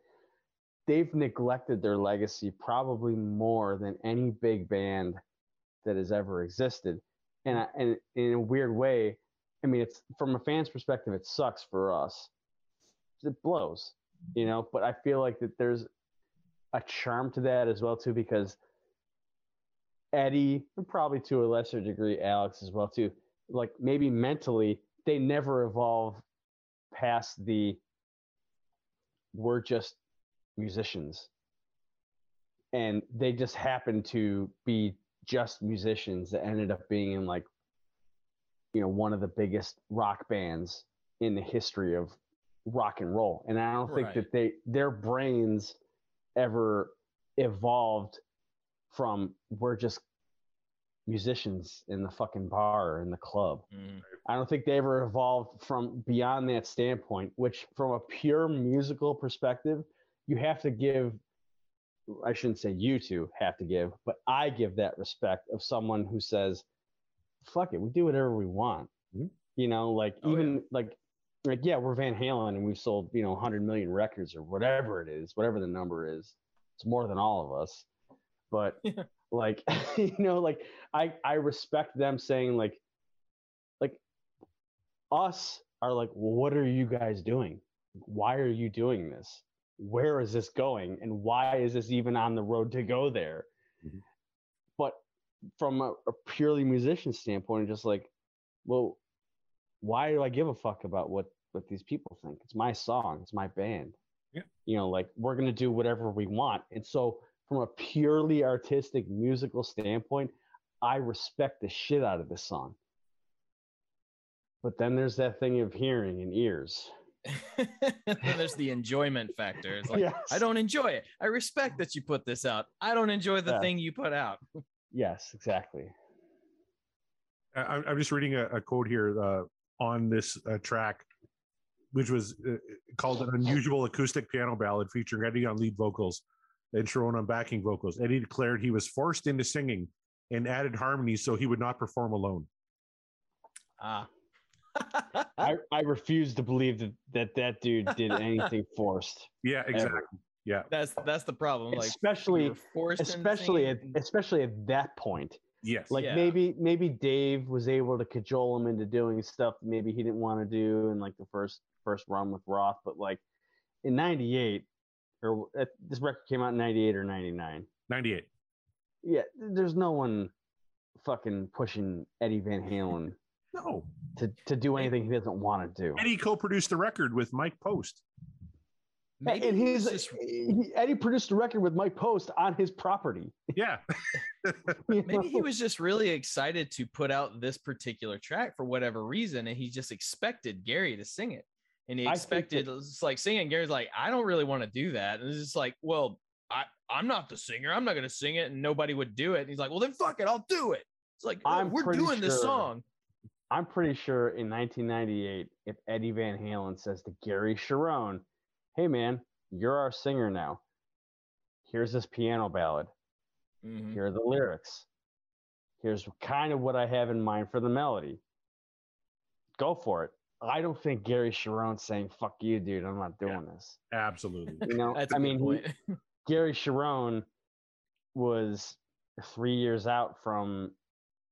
they've neglected their legacy probably more than any big band that has ever existed. And, I, and in a weird way i mean it's from a fan's perspective it sucks for us it blows you know but i feel like that there's a charm to that as well too because Eddie, and probably to a lesser degree Alex as well too. Like maybe mentally, they never evolve past the we're just musicians. And they just happen to be just musicians that ended up being in like you know one of the biggest rock bands in the history of rock and roll. And I don't think Right. that they their brains ever evolved from we're just musicians in the fucking bar or in the club. Mm. I don't think they ever evolved from beyond that standpoint, which from a pure musical perspective, you have to give I shouldn't say you two have to give, but I give that respect of someone who says, fuck it, we do whatever we want. Mhm. You know, like Oh, yeah. even like like yeah, we're Van Halen and we've sold, you know, 100 million records or whatever it is, whatever the number is. It's more than all of us. But Yeah. like you know, like I I respect them saying like like us are like, well, what are you guys doing? Why are you doing this? where is this going and why is this even on the road to go there? Mhm. From a, a purely musician standpoint, just like, well, why do I give a fuck about what what these people think? It's my song, it's my band. Yeah. You know, like we're gonna do whatever we want. And so from a purely artistic musical standpoint, I respect the shit out of this song. But then there's that thing of hearing and ears. there's the enjoyment factor. It's like Yes. I don't enjoy it. I respect that you put this out. I don't enjoy the Yeah. thing you put out. Yes, exactly. I, I'm- I'm just reading a, a quote here uh, on this uh, track, which was uh, called an unusual acoustic piano ballad featuring Eddie on lead vocals and Cherone on backing vocals. Eddie declared he was forced into singing and added harmonies so he would not perform alone. Ah. I, I refuse to believe that, that that dude did anything forced. Yeah, exactly. Yeah, that's that's the problem. Like especially were forced into especially at, especially at that point. yes. Like Yeah. maybe maybe Dave was able to cajole him into doing stuff maybe he didn't want to do in like the first first run with Roth, but like in '98 or uh, this record came out in '98 or '99. 98. Yeah, there's no one fucking pushing Eddie Van Halen No. to to do anything he doesn't want to do. Eddie co produced the record with Mike Post. Maybe and he his just he- Eddie produced a record with Mike Post on his property. Yeah. you maybe he was just really excited to put out this particular track for whatever reason, and he just expected Gary to sing it. And he I that- expected it's like singing. Gary's like, I don't really want to do that. And it's just like, well, I, I'm not the singer. I'm not gonna sing it, and nobody would do it. And he's like, Well, then fuck it, I'll do it. It's like I'm we're pretty doing this song. I'm pretty sure in 1998, if Eddie Van Halen says to Gary Cherone, "Hey man, you're our singer now. Here's this piano ballad. Mhm. Here are the lyrics. Here's kind of what I have in mind for the melody. Go for it." I don't think Gary Cherone's saying "fuck you, dude. I'm not doing this." Absolutely. You know, I mean, he- Gary Cherone was three years out from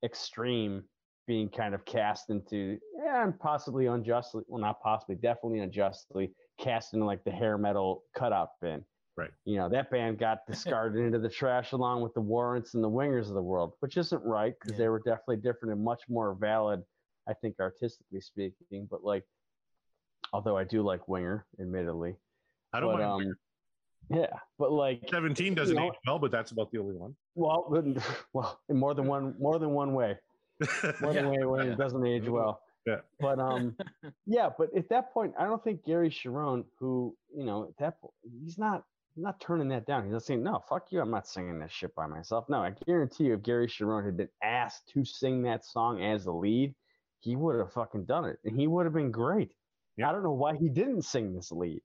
Extreme being kind of cast into, yeah, and possibly unjustly, well, not possibly, definitely unjustly cast into like the hair metal cutout bin. Right. You know, that band got discarded into the trash along with the Warrants and the Wingers of the world, which isn't right because Yeah. they were definitely different and much more valid, I think, artistically speaking. But like, although I do like Winger, admittedly. I don't but, mind. um, yeah, but like 17 doesn't you know- age well, but that's about the only one. well, well, in more than one, more than one way, more than Yeah, one way, yeah. it doesn't age well. Yeah. But um, yeah, but at that point, I don't think Gary Cherone, who you know, at that point, he's not, he's not turning that down. He's not saying, no, fuck you, I'm not singing this shit by myself. No, I guarantee you, if Gary Cherone had been asked to sing that song as the lead, he would have fucking done it, and he would have been great. Yeah. I don't know why he didn't sing this lead.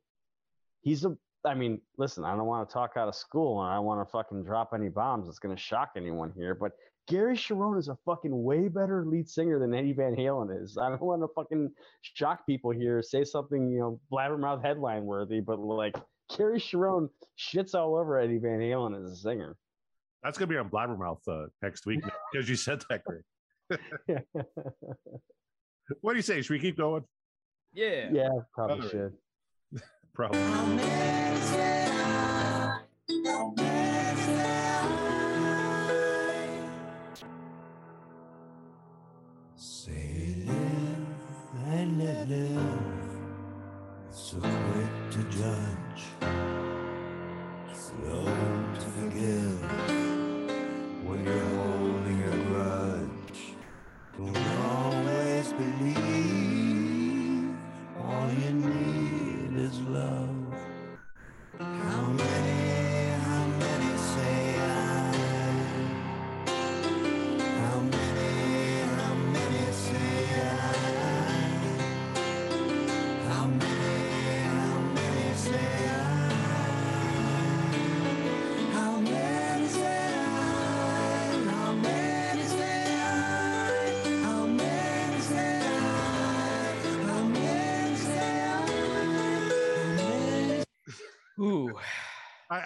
He's a I mean, listen, I don't want to talk out of school and I don't want to fucking drop any bombs that's going to shock anyone here, but Gary Cherone is a fucking way better lead singer than Eddie Van Halen is. I don't want to fucking shock people here, say something, you know, blabbermouth headline worthy, but like Gary Cherone shits all over Eddie Van Halen as a singer. That's going to be on Blabbermouth uh, next week because you said that, Greg. What do you say? Should we keep going? yeah. yeah, probably Other- should. Probably.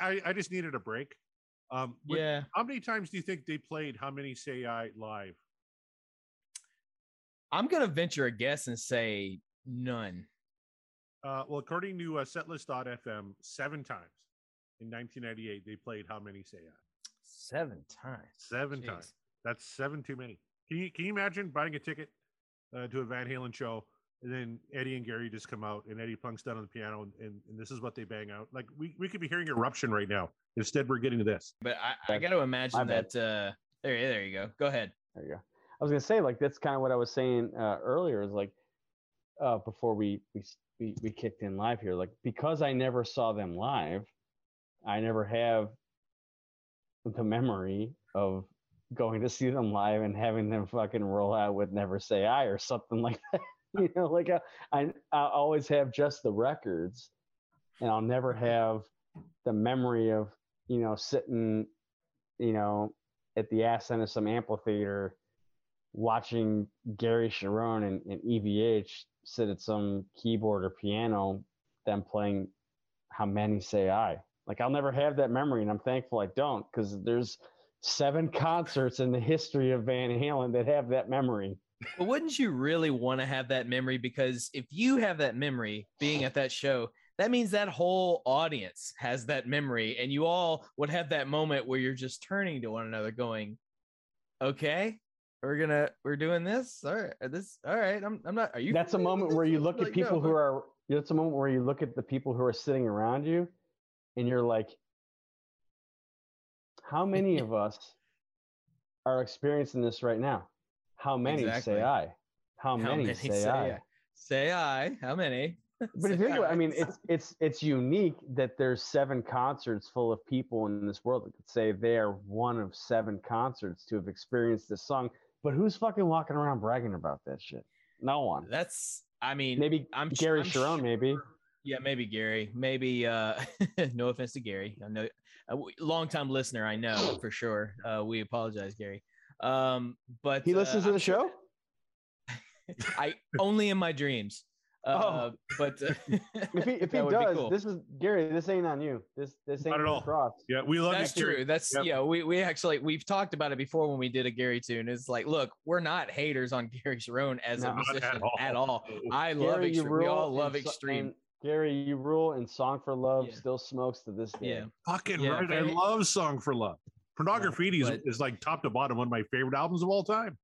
I, I, I just needed a break. Um, when- Yeah. How many times do you think they played How Many Say I live? I'm gonna venture a guess and say none. Uh, well, according to uh, setlist.fm, seven times in 1998 they played "How Many Say I." Seven times. Seven Jeez. times. That's seven too many. Can you can you imagine buying a ticket uh, to a Van Halen show and then Eddie and Gary just come out and Eddie plunks down on the piano and, and, and this is what they bang out? Like we, we could be hearing eruption right now. Instead, we're getting to this. But I, I got to imagine that. Uh, there, there you go. Go ahead. There you go. I was gonna say like that's kind of what I was saying uh, earlier. Is like uh, before we, we we we kicked in live here. Like because I never saw them live, I never have the memory of going to see them live and having them fucking roll out with "Never Say I" or something like that. you know, like uh, I I always have just the records, and I'll never have the memory of you know sitting, you know, at the ass end of some amphitheater watching Gary Cherone and, and EVH sit at some keyboard or piano, them playing How Many Say I. Like, I'll never have that memory, and I'm thankful I don't because there's seven concerts in the history of Van Halen that have that memory. But wouldn't you really want to have that memory? Because if you have that memory being at that show, that means that whole audience has that memory, and you all would have that moment where you're just turning to one another, going, "Okay, we're gonna, we're doing this. All right, uh, this, all right. I'm, I'm not. Are you? That's a moment where you look at Like, people no, who are, that's a moment where you look at the people who are sitting around you and you're like, how many of us are experiencing this right now? How many Exactly. say I? How many, say, I? Say I. How many? But if you think about it, I mean, it's it's it's unique that there's seven concerts full of people in this world that could say they are one of seven concerts to have experienced this song. But who's fucking walking around bragging about that shit? No one. That's. I mean, Maybe I'm Gary I'm Cherone, maybe. Yeah, maybe Gary. Maybe. uh No offense to Gary. I know a long-time listener. I know for sure. Uh We apologize, Gary. Um, but He uh, listens to the sure- show. I only in my dreams. Uh, but uh, If he if he that would be does, cool. this is Gary. This ain't on you. This this ain't Not at all. cross. Yeah, we love That's you. Gary. true. That's Yep. yeah. We we actually we've talked about it before when we did a Gary tune. It's like, look, we're not haters on Gary Cherone as No. a Not at musician all. at all. I love Gary, you extreme. We all love and so- extreme. and Gary, you rule, and "Song for Love" Yeah. still smokes to this day. Yeah. Fucking Yeah, right. I love Song for Love. Pornograffitti is, but- is like top to bottom one of my favorite albums of all time.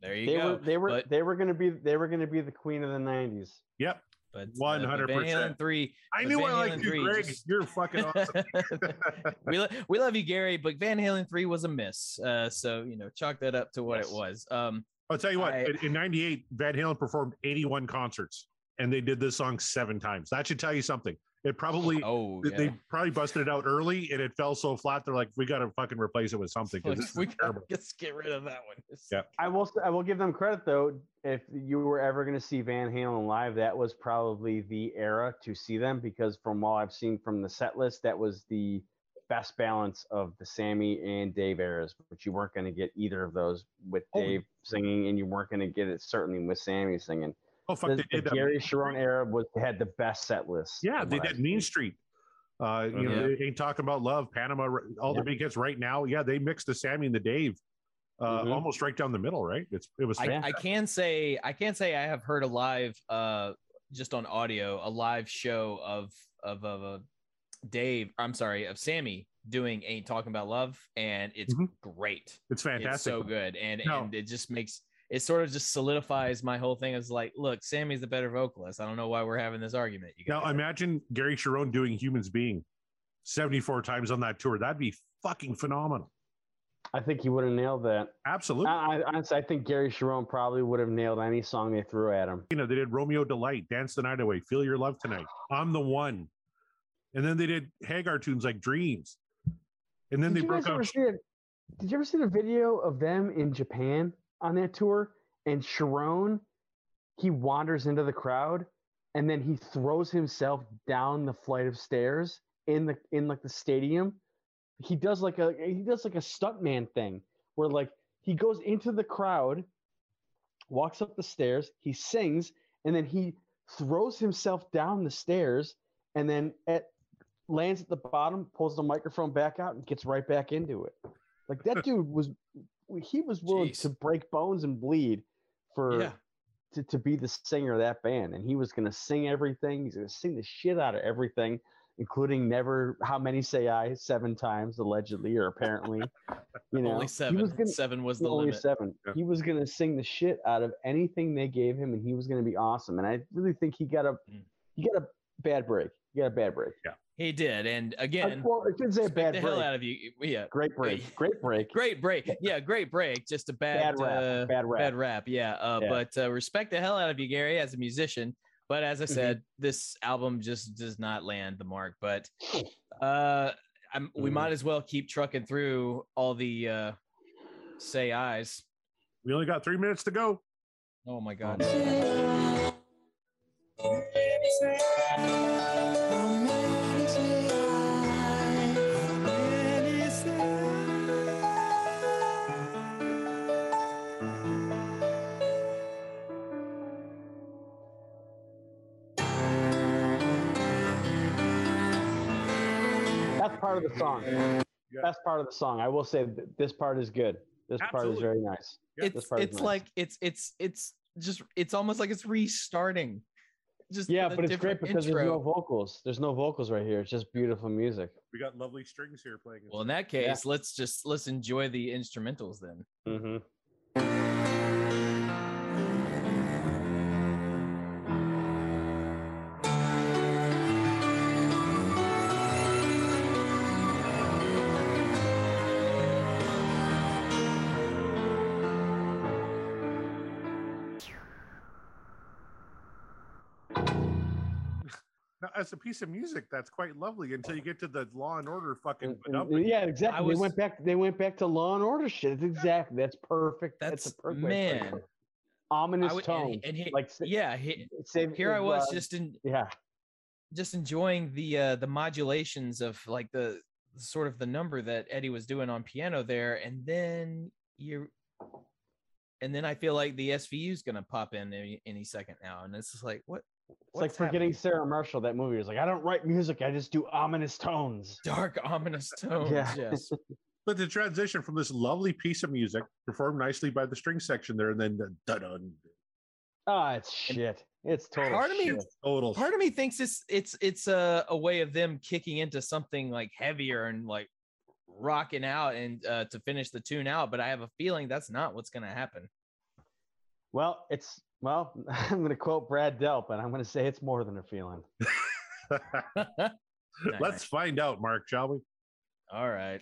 There you They go. were they were But- they were gonna be they were gonna be the queen of the '90s. Yep. but uh, 100%. Three. I knew Van I liked Halen you, 3 Greg. just- You're fucking awesome. we lo- we love you, Gary, but Van Halen three was a miss. Uh, so you know, chalk that up to what Yes. it was. Um, I'll tell you what, I- in, in 98, Van Halen performed 81 concerts and they did this song seven times. That should tell you something. It probably, oh, they- yeah. they probably busted it out early and it fell so flat. They're like, we got to fucking replace it with something. Like, we gotta terrible. just get rid of that one. It's- Yeah. I will I will give them credit though. If you were ever going to see Van Halen live, that was probably the era to see them because from all I've seen from the set list, that was the best balance of the Sammy and Dave eras. But you weren't going to get either of those with Oh. Dave singing, and you weren't going to get it certainly with Sammy singing. Oh, fuck. The, They the did that. Gary Cherone era was had the best set list. Yeah, they what did Mean. Street. Uh, you know, they ain't talking about love, Panama, all the big hits right now. Yeah, they mixed the Sammy and the Dave, uh, Mhm. almost right down the middle. Right? It's it was. I. I can say I can say I have heard a live uh just on audio a live show of of of uh, Dave I'm sorry of Sammy doing ain't talking about love and it's Mhm. great it's fantastic. it's so good and No. and it just makes it sort of just solidifies my whole thing as like look Sammy's the better vocalist I don't know why we're having this argument you Now imagine Gary Cherone doing "Humans Being" seventy-four times on that tour. That'd be fucking phenomenal. I think he would have nailed that. Absolutely. I, I, honestly, I think Gary Cherone probably would have nailed any song they threw at him. you know, they did Romeo Delight, Dance the Night Away, Feel Your Love Tonight, I'm the One. And then they did Hagar tunes like Dreams. And then did they broke guys ever out. Did you ever see the video of them in Japan on that tour? And Cherone, he wanders into the crowd, and then he throws himself down the flight of stairs in the in like the stadium. He does like a he does like a stuntman thing where like he goes into the crowd, walks up the stairs, he sings, and then he throws himself down the stairs, and then at lands at the bottom, pulls the microphone back out, and gets right back into it. Like that dude was, he was willing Jeez. to break bones and bleed for Yeah. to, to be the singer of that band, and he was going to sing everything. He's going to sing the shit out of everything, including never how many say I seven times allegedly or apparently. You know, Only seven. was gonna, seven was the only limit. seven. Yeah. He was going to sing the shit out of anything they gave him, and he was going to be awesome. And I really think he got a Mm. he got a bad break. He got a bad break. He did, and Uh, again, well, I shouldn't say a respect bad the break. hell out of you. Yeah, Great break. Great break. great break. Yeah, great break. Just a bad, Bad rap. uh, Bad rap. bad rap. Yeah, uh, Yeah. but uh, respect the hell out of you, Gary, as a musician. But as I Mhm. said, this album just does not land the mark. But uh, I'm, we Mhm. might as well keep trucking through all the uh, say eyes. We only got three minutes to go. Oh my god. Part of the song. Yeah. That's part of the song. I will say this part is good. This part is very nice. Yeah, it's this part it's nice. like it's it's it's just it's almost like it's restarting. Just Yeah, but it's great different because there's no vocals. There's no vocals right here. It's just beautiful music. We got lovely strings here playing. Well, in that case, let's just let's enjoy the instrumentals then. Mm-hmm. Now, as a piece of music, that's quite lovely until you get to the Law and Order fucking. And- and- yeah, exactly. I was- They went back. They went back to Law and Order shit. It's exactly. That's perfect. That's, That's a perfect. way to man. Ominous I would, tone. and, and he, like yeah, he, save, here I was uh, just in yeah. just enjoying the uh the modulations of like the sort of the number that Eddie was doing on piano there, and then you and then I feel like the SVU is gonna pop in any, any second now, and it's just like what It's like forgetting happening? Sarah Marshall. That movie was like, I don't write music. I just do ominous tones. dark ominous tones. Yeah. Yes, But the transition from this lovely piece of music, performed nicely by the string section there, and then the da-dun, Ah, it's shit. It's total part of me- total. part of me thinks it's it's it's a, a way of them kicking into something like heavier and like rocking out and uh, to finish the tune out, but I have a feeling that's not what's gonna happen. Well, it's well. I'm going to quote Brad Delp, and I'm going to say it's more than a feeling. Let's find out, Mark, shall we? All right.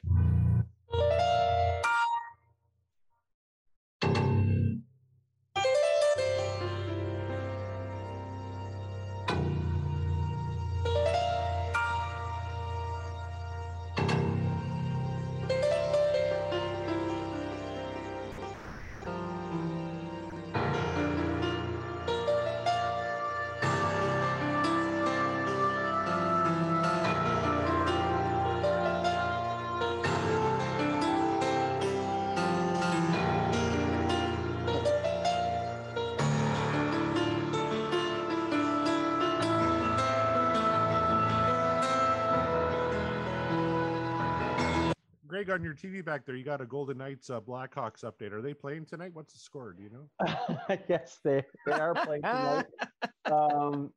Greg, on your TV back there, you got a Golden Knights uh, Blackhawks update. Are they playing tonight? What's the score? Do you know? yes, they they are playing tonight. um,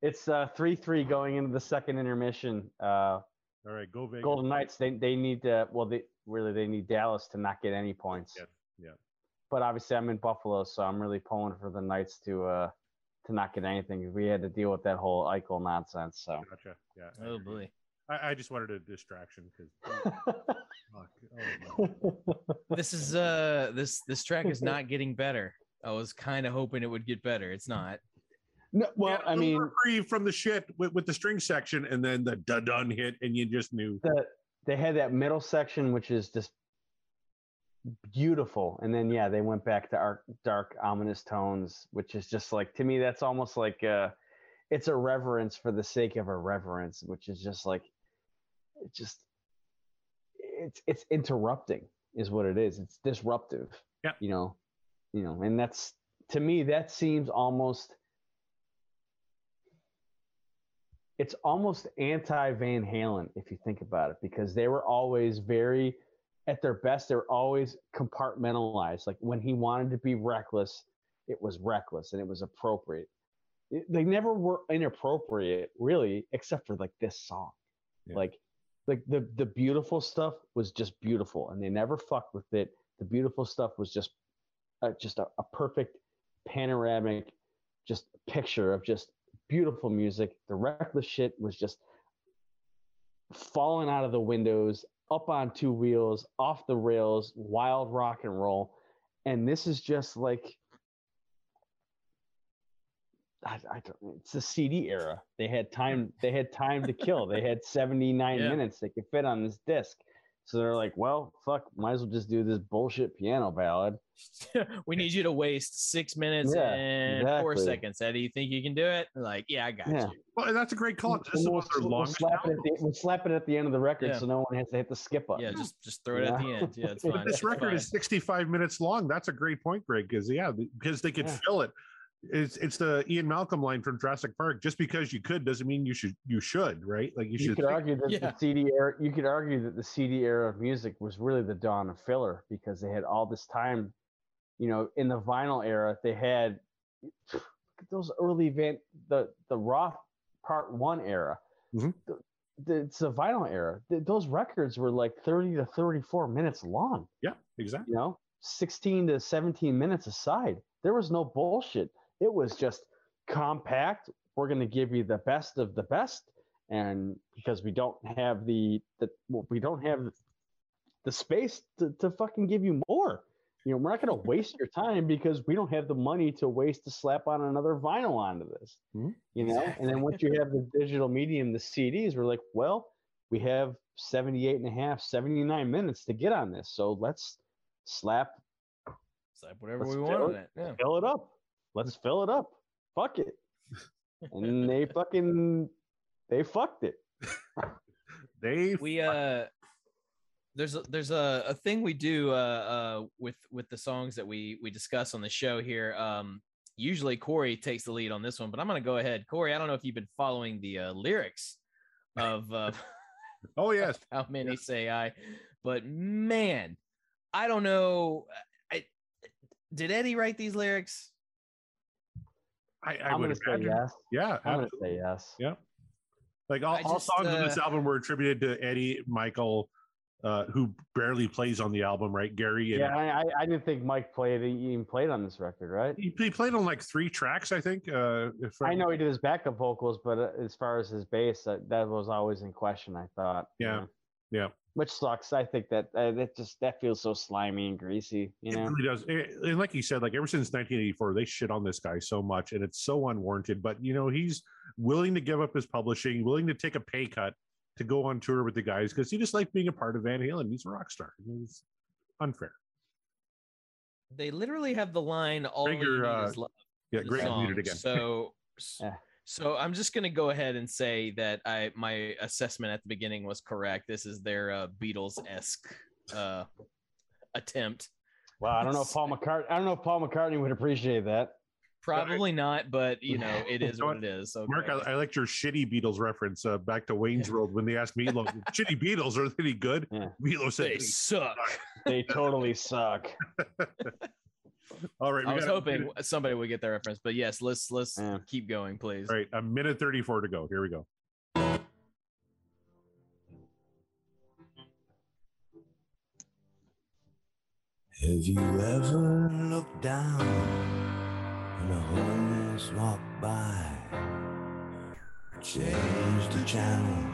it's uh, three three going into the second intermission. Uh, All right, go Vegas. Golden Knights they they need to well they really they need Dallas to not get any points. Yeah, yeah. But obviously I'm in Buffalo, so I'm really pulling for the Knights to uh to not get anything. We had to deal with that whole Eichel nonsense. So Gotcha. Yeah. Oh boy. I, I just wanted a distraction because. fuck. Oh. This is uh this this track is not getting better. I was kind of hoping it would get better. It's not. no, well, Yeah, I a little mean reprieve from the shit with, with the string section, and then the da dun hit, and you just knew. the they had that middle section which is just beautiful and then yeah they went back to our dark ominous tones which is just like to me that's almost like uh it's a reverence for the sake of a reverence which is just like it just it's it's interrupting is what it is it's disruptive Yeah. you know you know and that's to me that seems almost it's almost anti Van Halen if you think about it, because they were always very, at their best, they were always compartmentalized. Like when he wanted to be reckless, it was reckless and it was appropriate. It- they never were inappropriate, really, except for like this song. Yeah. Like, like the the beautiful stuff was just beautiful, and they never fucked with it. The beautiful stuff was just, uh, just a, a perfect panoramic, just picture of just beautiful music. The reckless shit was just falling out of the windows, up on two wheels, off the rails, wild rock and roll. And this is just like I, I don't, it's the CD era. They had hmm. time. They had time to kill. They had 79 Yeah. minutes they could fit on this disc. So they're like, well, fuck, might as well just do this bullshit piano ballad. we need you to waste six minutes Yeah, and four exactly. seconds. Eddie, you think you can do it? Like, yeah, I got Yeah. you. Well, that's a great call. This is And one their we'll, long slap it at the, we'll slap it at the end of the record Yeah. so no one has to hit the skip button. Yeah, just just throw it at the end. Yeah, it's fine. This It's record fine. is 65 minutes long. That's a great point, Greg, because yeah, because they could Yeah. fill it. It's it's the Ian Malcolm line from Jurassic Park. Just because you could doesn't mean you should you should, right? Like you you should could argue that Yeah. the CD era. You could argue that the CD era of music was really the dawn of filler because they had all this time. You know, in the vinyl era, they had those early van the the Roth Part One era. Mhm. The, the, it's the vinyl era. Th- those records were like thirty to thirty four minutes long. Yeah, exactly. You know, sixteen to seventeen minutes aside. There was no bullshit. It was just compact. We're going to give you the best of the best, and because we don't have the the well, we don't have the space to, to fucking give you more. You know, we're not going to waste your time because we don't have the money to waste to slap on another vinyl onto this. Mhm. You know, and then once you have the digital medium, the CDs, we're like, well, we have 78 and a half, 79 minutes to get on this. So let's slap slap whatever Let's we want on it. it. Yeah. fill it up. Let's fill it up. Fuck it. And they fucking they fucked it. They we uh there's a, there's a, a thing we do uh, uh with with the songs that we we discuss on the show here um usually corey takes the lead on this one but i'm gonna go ahead corey i don't know if you've been following the uh, lyrics of uh oh yes, how many say i but man i don't know i did eddie write these lyrics I, I I'm would gonna say imagine. yes. Yeah, I'm gonna say yes. Yeah. Like all, I all just, songs on this uh, album were attributed to Eddie Michael, uh, who barely plays on the album, right? Gary and Yeah, I, I, I didn't think Mike played he even played on this record, right? he, he played on like three tracks, I think. Uh, if I know he did his backup vocals, but uh, as far as his bass, that, that was always in question. I thought. you Yeah, yeah. Which sucks. I think that uh, that just that feels so slimy and greasy. You It know. really does. Eh, And like you said, like ever since 1984, they shit on this guy so much, and it's so unwarranted. But you know, he's willing to give up his publishing, willing to take a pay cut to go on tour with the guys because he just liked being a part of Van Halen. He's a rock star. It's unfair. they literally have the line all you Gregor, need uh, is love Yeah, the great song. muted again. So, Yeah. So I'm just gonna go ahead and say that I my assessment at the beginning was correct. This is their uh, Beatles esque uh, attempt. Well, I don't know if Paul McCartney. I don't know if Paul McCartney would appreciate that. Probably not, but you know it is You know what it is. Okay. Mark, I, I liked your shitty Beatles reference uh, back to Wayne's World when they asked Meatloaf, "Shitty Beatles are they any good?" Yeah. Meatloaf said, they suck. They totally suck. "All right, I was hoping minute- somebody would get that reference, but yes, let's let's Yeah. keep going, please. All right, a minute thirty-four to go. Here we go. Have you ever looked down and a homeless walk by? Change the channel.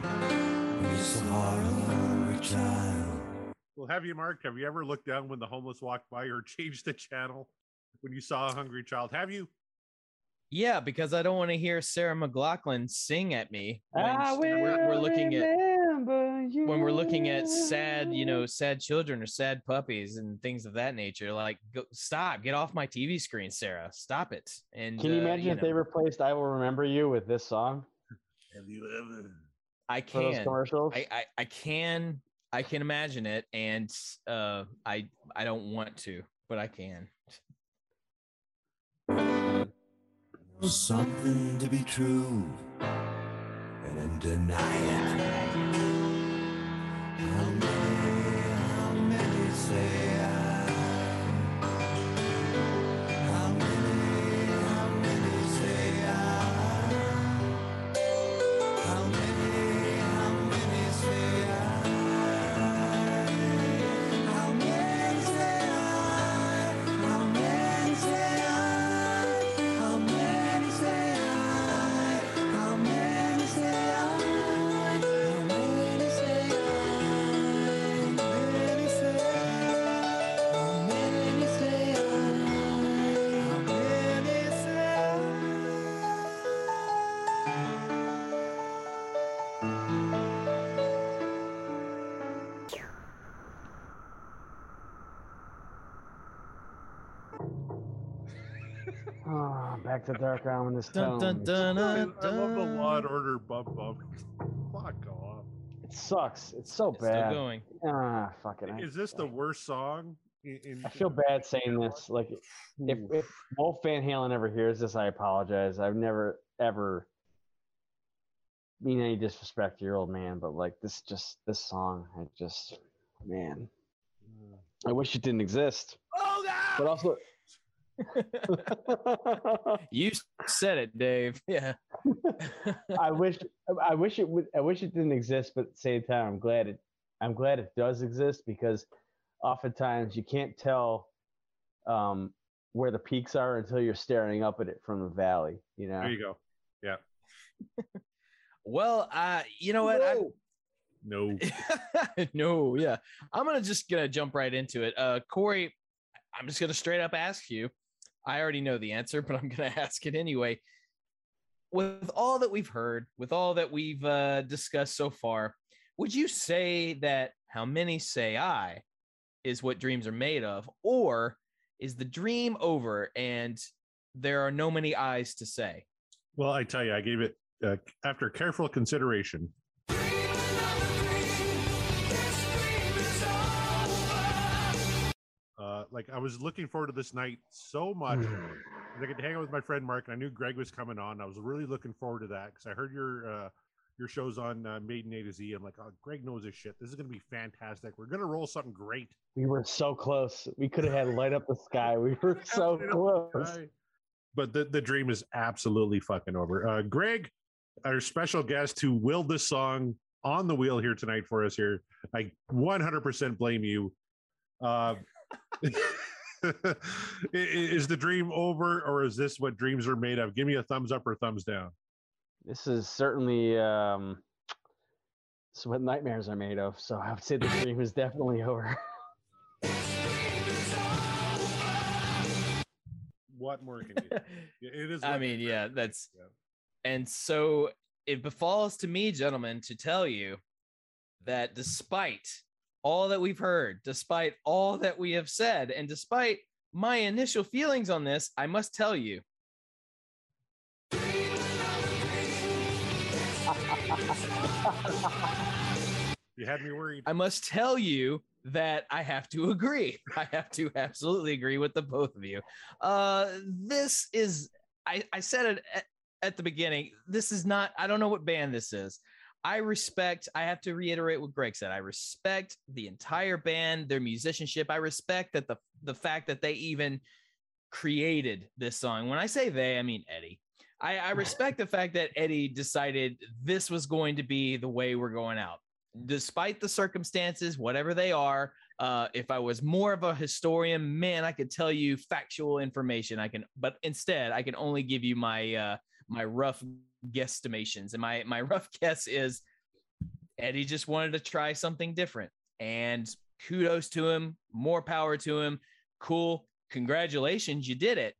It's the heart of a hungry child. Well, have you, Mark? Have you ever looked down when the homeless walked by or changed the channel when you saw a hungry child? Have you? Yeah, because I don't want to hear Sarah McLachlan sing at me when we're, we're looking at you. when we're looking at sad, you know, sad children or sad puppies and things of that nature. Like, go, stop, get off my TV screen, Sarah. Stop it. And Can you uh, imagine if they replaced "I Will Remember You" with this song Have you ever? I for those can, commercials? I, I, I can, I can imagine it, and uh, I, I don't want to, but I can. Something to be true and then deny it. How many, how many say back to dark ominous Dun, dun, tones. dun, I, dun, I love the dun. Law and Order bump bump. Fuck off. It sucks. It's so It's still bad. going. Ah, fucking. I- Is this the worst song? In, in I feel bad saying this. Like, if Ooh. if Wolf Van Halen ever hears this, I apologize. I've never ever mean any disrespect to your old man, but like this, just this song, I just, man, I wish it didn't exist. Oh But also, You said it, Dave. Yeah. I wish, I wish it would, I wish it didn't exist. But at the same time, I'm glad it, I'm glad it does exist because oftentimes you can't tell um, where the peaks are until you're staring up at it from the valley. You know. There you go. Yeah. well, uh, you know what? I, No. no, yeah. I'm gonna just gonna jump right into it. Uh Corey, I'm just gonna straight up ask you. I already know the answer, but I'm gonna ask it anyway. With all that we've heard, with all that we've uh, discussed so far, would you say that how many say I is what dreams are made of, or is the dream over and there are no many eyes to say? Well, I tell you, I gave it uh, after careful consideration. Uh, like I was looking forward to this night so much. I get to hang out with my friend Mark, and I knew Greg was coming on. I was really looking forward to that because I heard your uh, your shows on uh, Maiden A to Z. I'm like, oh, Greg knows his shit. This is gonna be fantastic. We're gonna roll something great. We were so close. We could have had light up the sky. We were so close. But the, the dream is absolutely fucking over. Uh, Greg, our special guest who willed this song on the wheel here tonight for us here, I 100% blame you. Uh, i- i- is the dream over or is this what dreams are made of? Give me a thumbs up or thumbs down. This is certainly um, this is what nightmares are made of. So I would say the dream is definitely over. What more can you? do? It is. I mean, yeah, that's Yeah. and so it befalls to me, gentlemen, to tell you that despite all that we've heard, despite all that we have said, and despite my initial feelings on this, I must tell you. You had me worried. I must tell you that I have to agree. I have to absolutely agree with the both of you. Uh, this is, I, I said it at, at the beginning. This is not, I don't know what band this is. I respect, I have to reiterate what Greg said. I respect the entire band, their musicianship. I respect that the, the fact that they even created this song. When I say they, I mean Eddie. I, I respect the fact that Eddie decided this was going to be the way we're going out despite the circumstances, whatever they are. Uh, if I was more of a historian, man, I could tell you factual information. I can, but instead, I can only give you my uh, my rough guesstimations. And my my rough guess is Eddie just wanted to try something different. And kudos to him, more power to him. Cool, congratulations, you did it.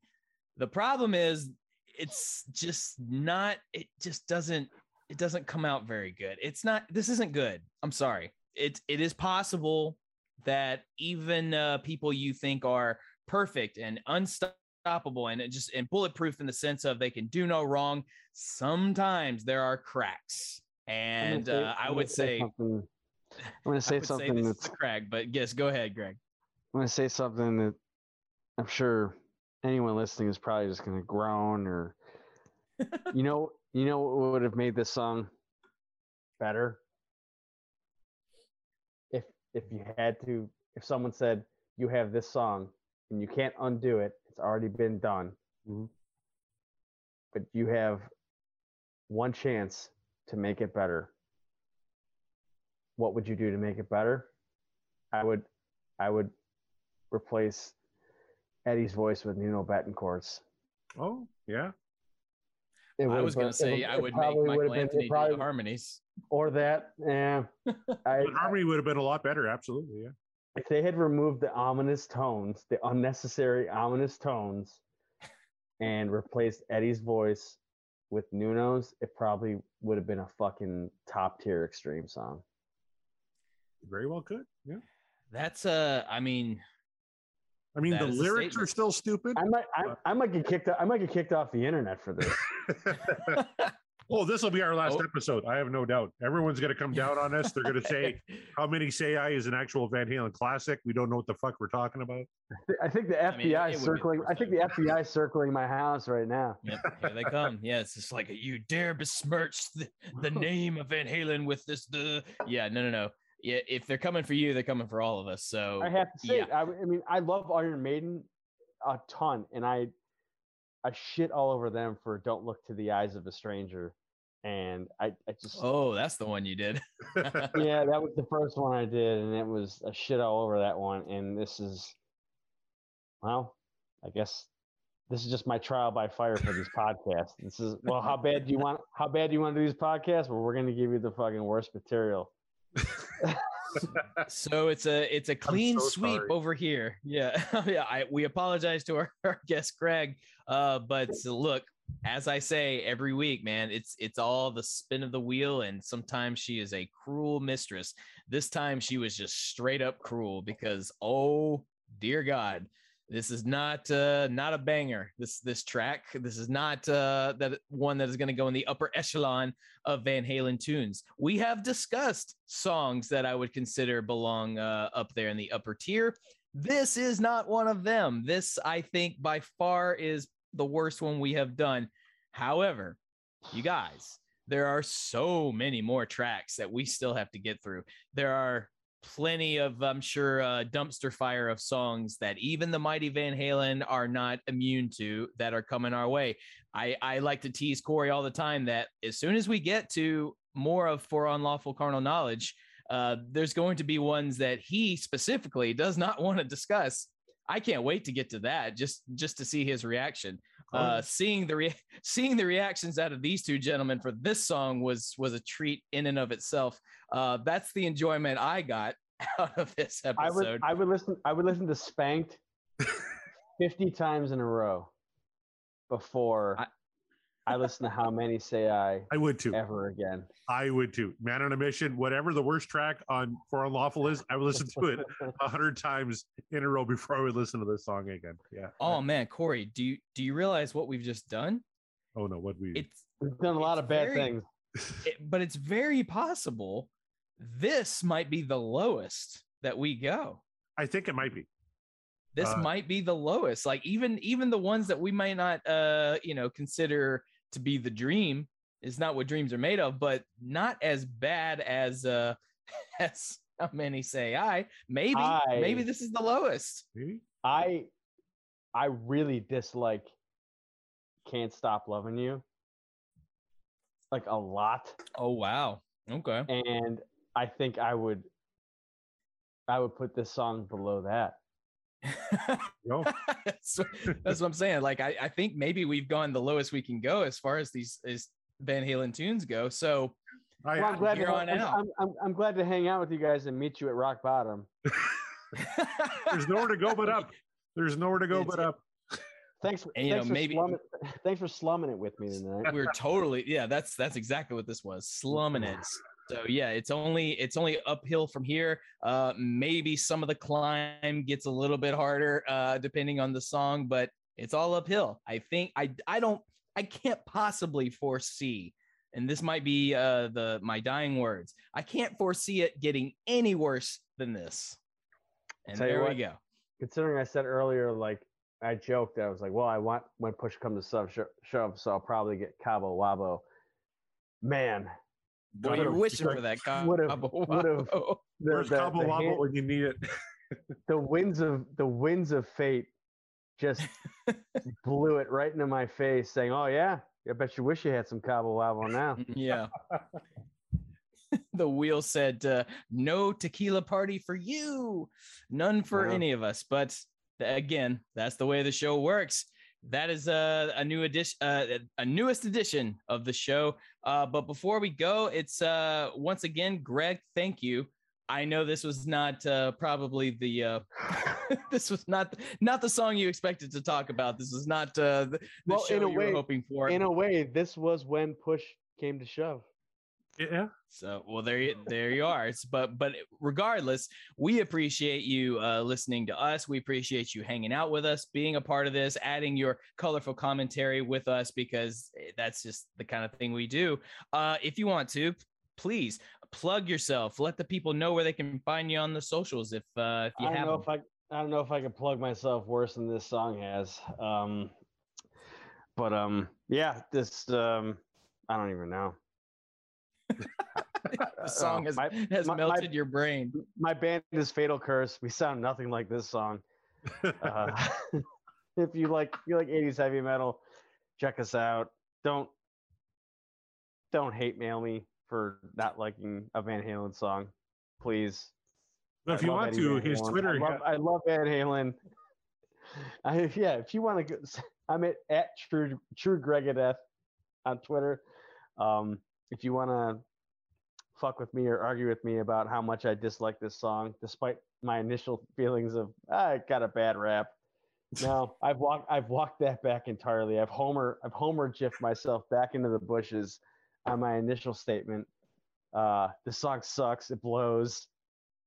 The problem is, it's just not. It just doesn't it doesn't come out very good. It's not this isn't good. I'm sorry. It it is possible that even uh, people you think are perfect and unstoppable and just and bulletproof in the sense of they can do no wrong, sometimes there are cracks. And say- uh, I would gonna say. I'm going to say say something this that's a crack, but yes, go ahead, Greg. I'm going to say something that I'm sure anyone listening is probably just going to groan or you know, you know what would have made this song better? If if you had to if someone said you have this song and you can't undo it, it's already been done. Mhm. But you have one chance to make it better. What would you do to make it better? I would I would replace Eddie's voice with Nuno Bettencourt's. Oh, yeah. It I was going to say it I would make probably Michael would've been- do probably- the harmonies. or that. Yeah, I, But Harmony would have been a lot better. Absolutely. Yeah. if they had removed the ominous tones, the unnecessary ominous tones, and replaced Eddie's voice with Nuno's, it probably would have been a fucking top tier extreme song. Very well could. Yeah. That's uh I mean I mean, the lyrics are still stupid. I might, I, I might get kicked. I might get kicked off the internet for this. oh, this will be our last Oh. episode. I have no doubt. Everyone's going to come down on us. They're going to say, "How many say I is an actual Van Halen classic?" We don't know what the fuck we're talking about. I think the FBI mean, it the circling. I think the FBI is circling my house right now. Yep, here they come. Yeah, it's just like you dare besmirch the, the name of Van Halen with this. The yeah, no, no, no. Yeah, if they're coming for you, they're coming for all of us. So I have to say, yeah. I, I mean, I love Iron Maiden a ton, and I, I shit all over them for "Don't Look to the Eyes of a Stranger," and I, I just, oh, that's the one you did. yeah, that was the first one I did, and it was a shit all over that one. And this is, well, I guess this is just my trial by fire for these podcasts. This is well, how bad do you want? How bad do you want to do these podcasts? Well, we're going to give you the fucking worst material. so it's a it's a clean so sweep sorry. over here. Yeah, yeah. I, we apologize to our, our guest Greg, uh, but look, as I say every week, man, it's it's all the spin of the wheel, and sometimes she is a cruel mistress. This time she was just straight up cruel because oh dear God, this is not uh, not a banger. This this track, this is not uh, that one that is going to go in the upper echelon of Van Halen tunes. We have discussed songs that I would consider belong uh, up there in the upper tier. This is not one of them. This, I think, by far is the worst one we have done. However, you guys, there are so many more tracks that we still have to get through. There are plenty of, I'm sure, uh, dumpster fire of songs that even the mighty Van Halen are not immune to that are coming our way. I, I like to tease Corey all the time that as soon as we get to more of For Unlawful Carnal Knowledge, uh, there's going to be ones that he specifically does not want to discuss. I can't wait to get to that just just to see his reaction. Uh, seeing the re- seeing the reactions out of these two gentlemen for this song was was a treat in and of itself. Uh, that's the enjoyment I got out of this I episode. would, I would listen. I would listen to Spanked fifty times in a row before I- I, listen to How Many Say I I would too. ever again. I would too. Man on a mission. Whatever the worst track on For Unlawful is, I would listen to it a hundred times in a row before I would listen to this song again. Yeah. oh man, Corey, do you do you realize what we've just done? Oh no, what we? It's We've done a lot of bad very- things. it, but it's very possible this might be the lowest that we go. I think it might be. This Uh, might be the lowest. Like even even the ones that we might not uh you know consider to be the dream is not what dreams are made of, but not as bad as uh as how many say I. Maybe maybe this is the lowest. I I really dislike Can't Stop Loving You. Like a lot. Oh wow. Okay. And I think I would I would put this song below that. No. that's, that's what I'm saying. Like I, I think maybe we've gone the lowest we can go as far as these as Van Halen tunes go. So I, Well, I'm glad to, on I'm, out. I'm, I'm, I'm glad to hang out with you guys and meet you at rock bottom. there's nowhere to go but up. There's nowhere to go It's- but up. Thanks, for, And, you thanks, know, for maybe- slumming, thanks for slumming it with me tonight. we're totally yeah that's that's exactly what this was slumming it so yeah it's only it's only uphill from here. Uh maybe some of the climb gets a little bit harder uh depending on the song but it's all uphill. I think i i don't i can't possibly foresee and this might be uh the my dying words. I can't foresee it getting any worse than this. And there we go. Considering I said earlier, like I joked, I was like, well, I want when push comes to shove, shove, so I'll probably get Cabo Wabo. Man, Boy, you're wishing for that Cabo would've- Wabo. the, Where's the, Cabo the Wabo hand- when you need it? the winds of the winds of fate just blew it right into my face, saying, "Oh yeah, I bet you wish you had some Cabo Wabo now." Yeah. the wheel said, uh, no tequila party for you, none for Wow. any of us. But again, that's the way the show works. That is a, a new edition, uh, a newest edition of the show. Uh, but before we go, it's uh, once again, Greg, thank you. I know this was not uh, probably the uh, this was not not the song you expected to talk about. This was not uh, the, the Well, show in a you way- were hoping for. In a way, this was when push came to shove. Yeah. So, well, there, you, there you are. It's, but, but regardless, we appreciate you uh, listening to us. We appreciate you hanging out with us, being a part of this, adding your colorful commentary with us because eh, that's just the kind of thing we do. Uh, if you want to, please plug yourself. Let the people know where they can find you on the socials. If uh, if you I don't have know them. if I I don't know if I can plug myself worse than this song has. Um, but um, yeah, this um, I don't even know. the song uh, has, my- has my- my- melted your brain. My band is Fatal Curse. We sound nothing like this song. Uh, if you like you like 80s heavy metal, check us out. Don't don't hate mail me for not liking a Van Halen song, please. But if I you want Eddie to, Van his Halen. Twitter. I love, I love Van Halen. I, yeah, if you want to, go, I'm at, at True True Gregadeth on Twitter. Um, if you want to fuck with me or argue with me about how much I dislike this song, despite my initial feelings of ah, it got a bad rap. No, I've walked I've walked that back entirely. I've Homer I've Homer jiffed myself back into the bushes on my initial statement. Uh, this song sucks. It blows.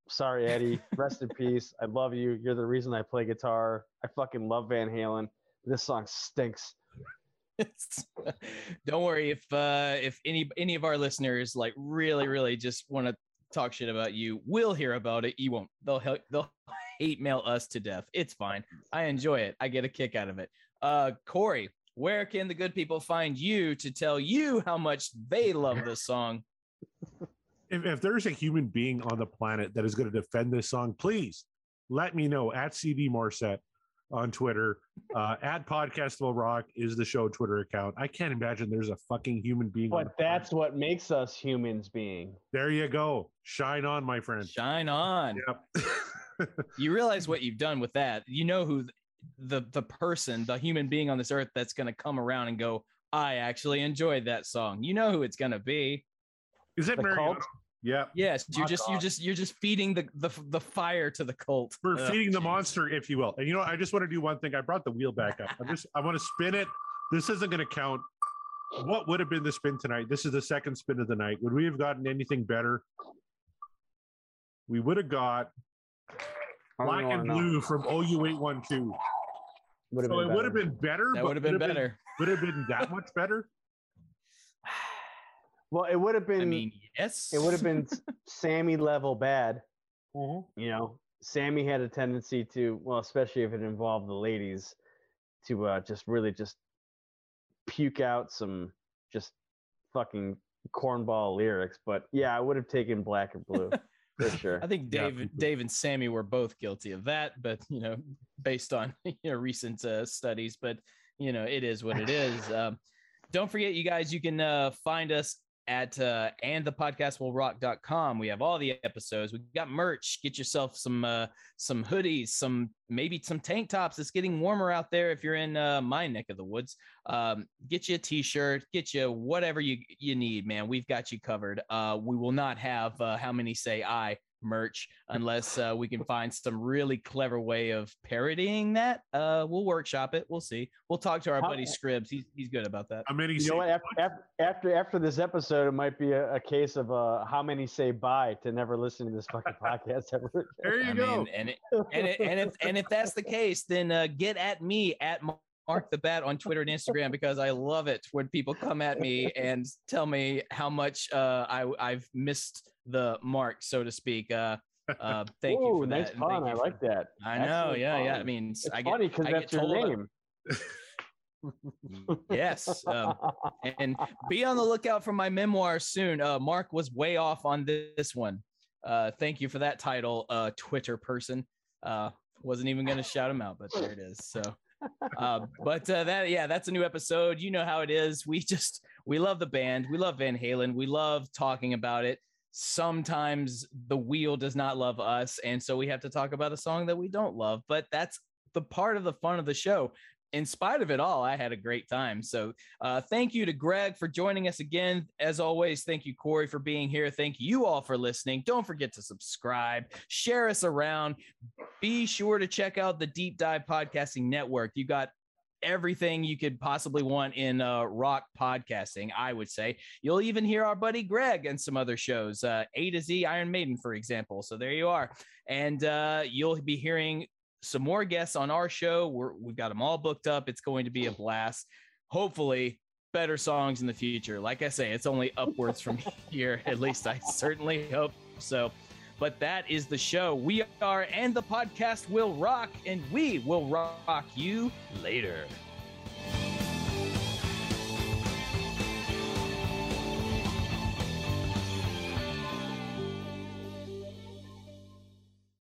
Sorry, Eddie. Rest in peace. I love you. You're the reason I play guitar. I fucking love Van Halen. This song stinks. Don't worry if uh if any any of our listeners like really really just want to talk shit about you we'll hear about it you won't. They'll help they'll hate mail us to death. It's fine. I enjoy it. I get a kick out of it. Uh corey where can the good people find you to tell you how much they love this song? If, if there's a human being on the planet that is going to defend this song, please let me know at CD Morset on Twitter. Uh, at Podcast Will Rock is the show Twitter account. I can't imagine there's a fucking human being. But the planet. that's what makes us humans being. there you go. Shine on, my friend. shine on Yep. you realize what you've done with that you know who the the person the human being on this earth that's going to come around and go i actually enjoyed that song you know who it's going to be is it The Mariano? Cult? Yep. yes you're Fuck just you're just you're just feeding the the, the fire to the cult We're Ugh, feeding the monster, if you will. And you know, I just want to do one thing. I brought the wheel back up. I just I want to spin it. This isn't going to count. What would have been the spin tonight? This is the second spin of the night. Would we have gotten anything better? We would have got black wanna and know. blue from OU812. Would've So been it would have been better. that would have been better Would have been that much better. Well, it would have been. i mean yes it would have been Sammy level bad. Mm-hmm. You know, Sammy had a tendency to, well, especially if it involved the ladies, to uh, just really just puke out some just fucking cornball lyrics. But yeah, I would have taken black and blue for sure. i think Yeah. dave dave and sammy were both guilty of that but you know based on you know recent uh, studies but you know it is what it is um, don't forget you guys you can uh, find us at uh, and the podcast will rock.com we have all the episodes. We got merch. Get yourself some uh, some hoodies some maybe some tank tops. It's getting warmer out there if you're in uh, my neck of the woods. Um, get you a t-shirt get you whatever you you need man. We've got you covered. Uh, we will not have uh, how many say i merch unless uh, we can find some really clever way of parodying that uh, we'll workshop it we'll see we'll talk to our How- buddy scribs he's, he's good about that How many? You know what? After, after after after this episode, it might be a, a case of uh, how many say bye to never listen to this fucking podcast ever. again. There you I go. mean, and it, and it, and if and if that's the case, then uh, get at me at Mark the Bat on Twitter and Instagram because I love it when people come at me and tell me how much uh, I I've missed the mark, so to speak. Uh, uh, thank you Ooh, for that. nice pun. you I for- like that. I know, Excellent yeah, yeah. I mean, It's I get funny because that's get your name. yes. Um, and be on the lookout for my memoir soon. Uh, Mark was way off on this one. Uh, thank you for that title, uh, Twitter person. Uh, wasn't even going to shout him out, but there it is. So, uh, but uh, that, yeah, that's a new episode. You know how it is. We just, we love the band. We love Van Halen. We love talking about it. Sometimes the wheel does not love us. And so we have to talk about a song that we don't love, but that's the part of the fun of the show in spite of it all, I had a great time. So, uh, thank you to Greg for joining us again. As always, thank you, Corey, for being here. Thank you all for listening. Don't forget to subscribe, share us around. Be sure to check out the Deep Dive Podcasting Network. You got everything you could possibly want in uh, rock podcasting, I would say. You'll even hear our buddy Greg and some other shows, uh, A to Z Iron Maiden, for example. So there you are. And uh, you'll be hearing some more guests on our show. We're, we've got them all booked up. It's going to be a oh. blast. Hopefully, better songs in the future. Like I say, it's only upwards from here. At least I certainly hope so. But that is the show. We are, and the podcast will rock, and we will rock you later.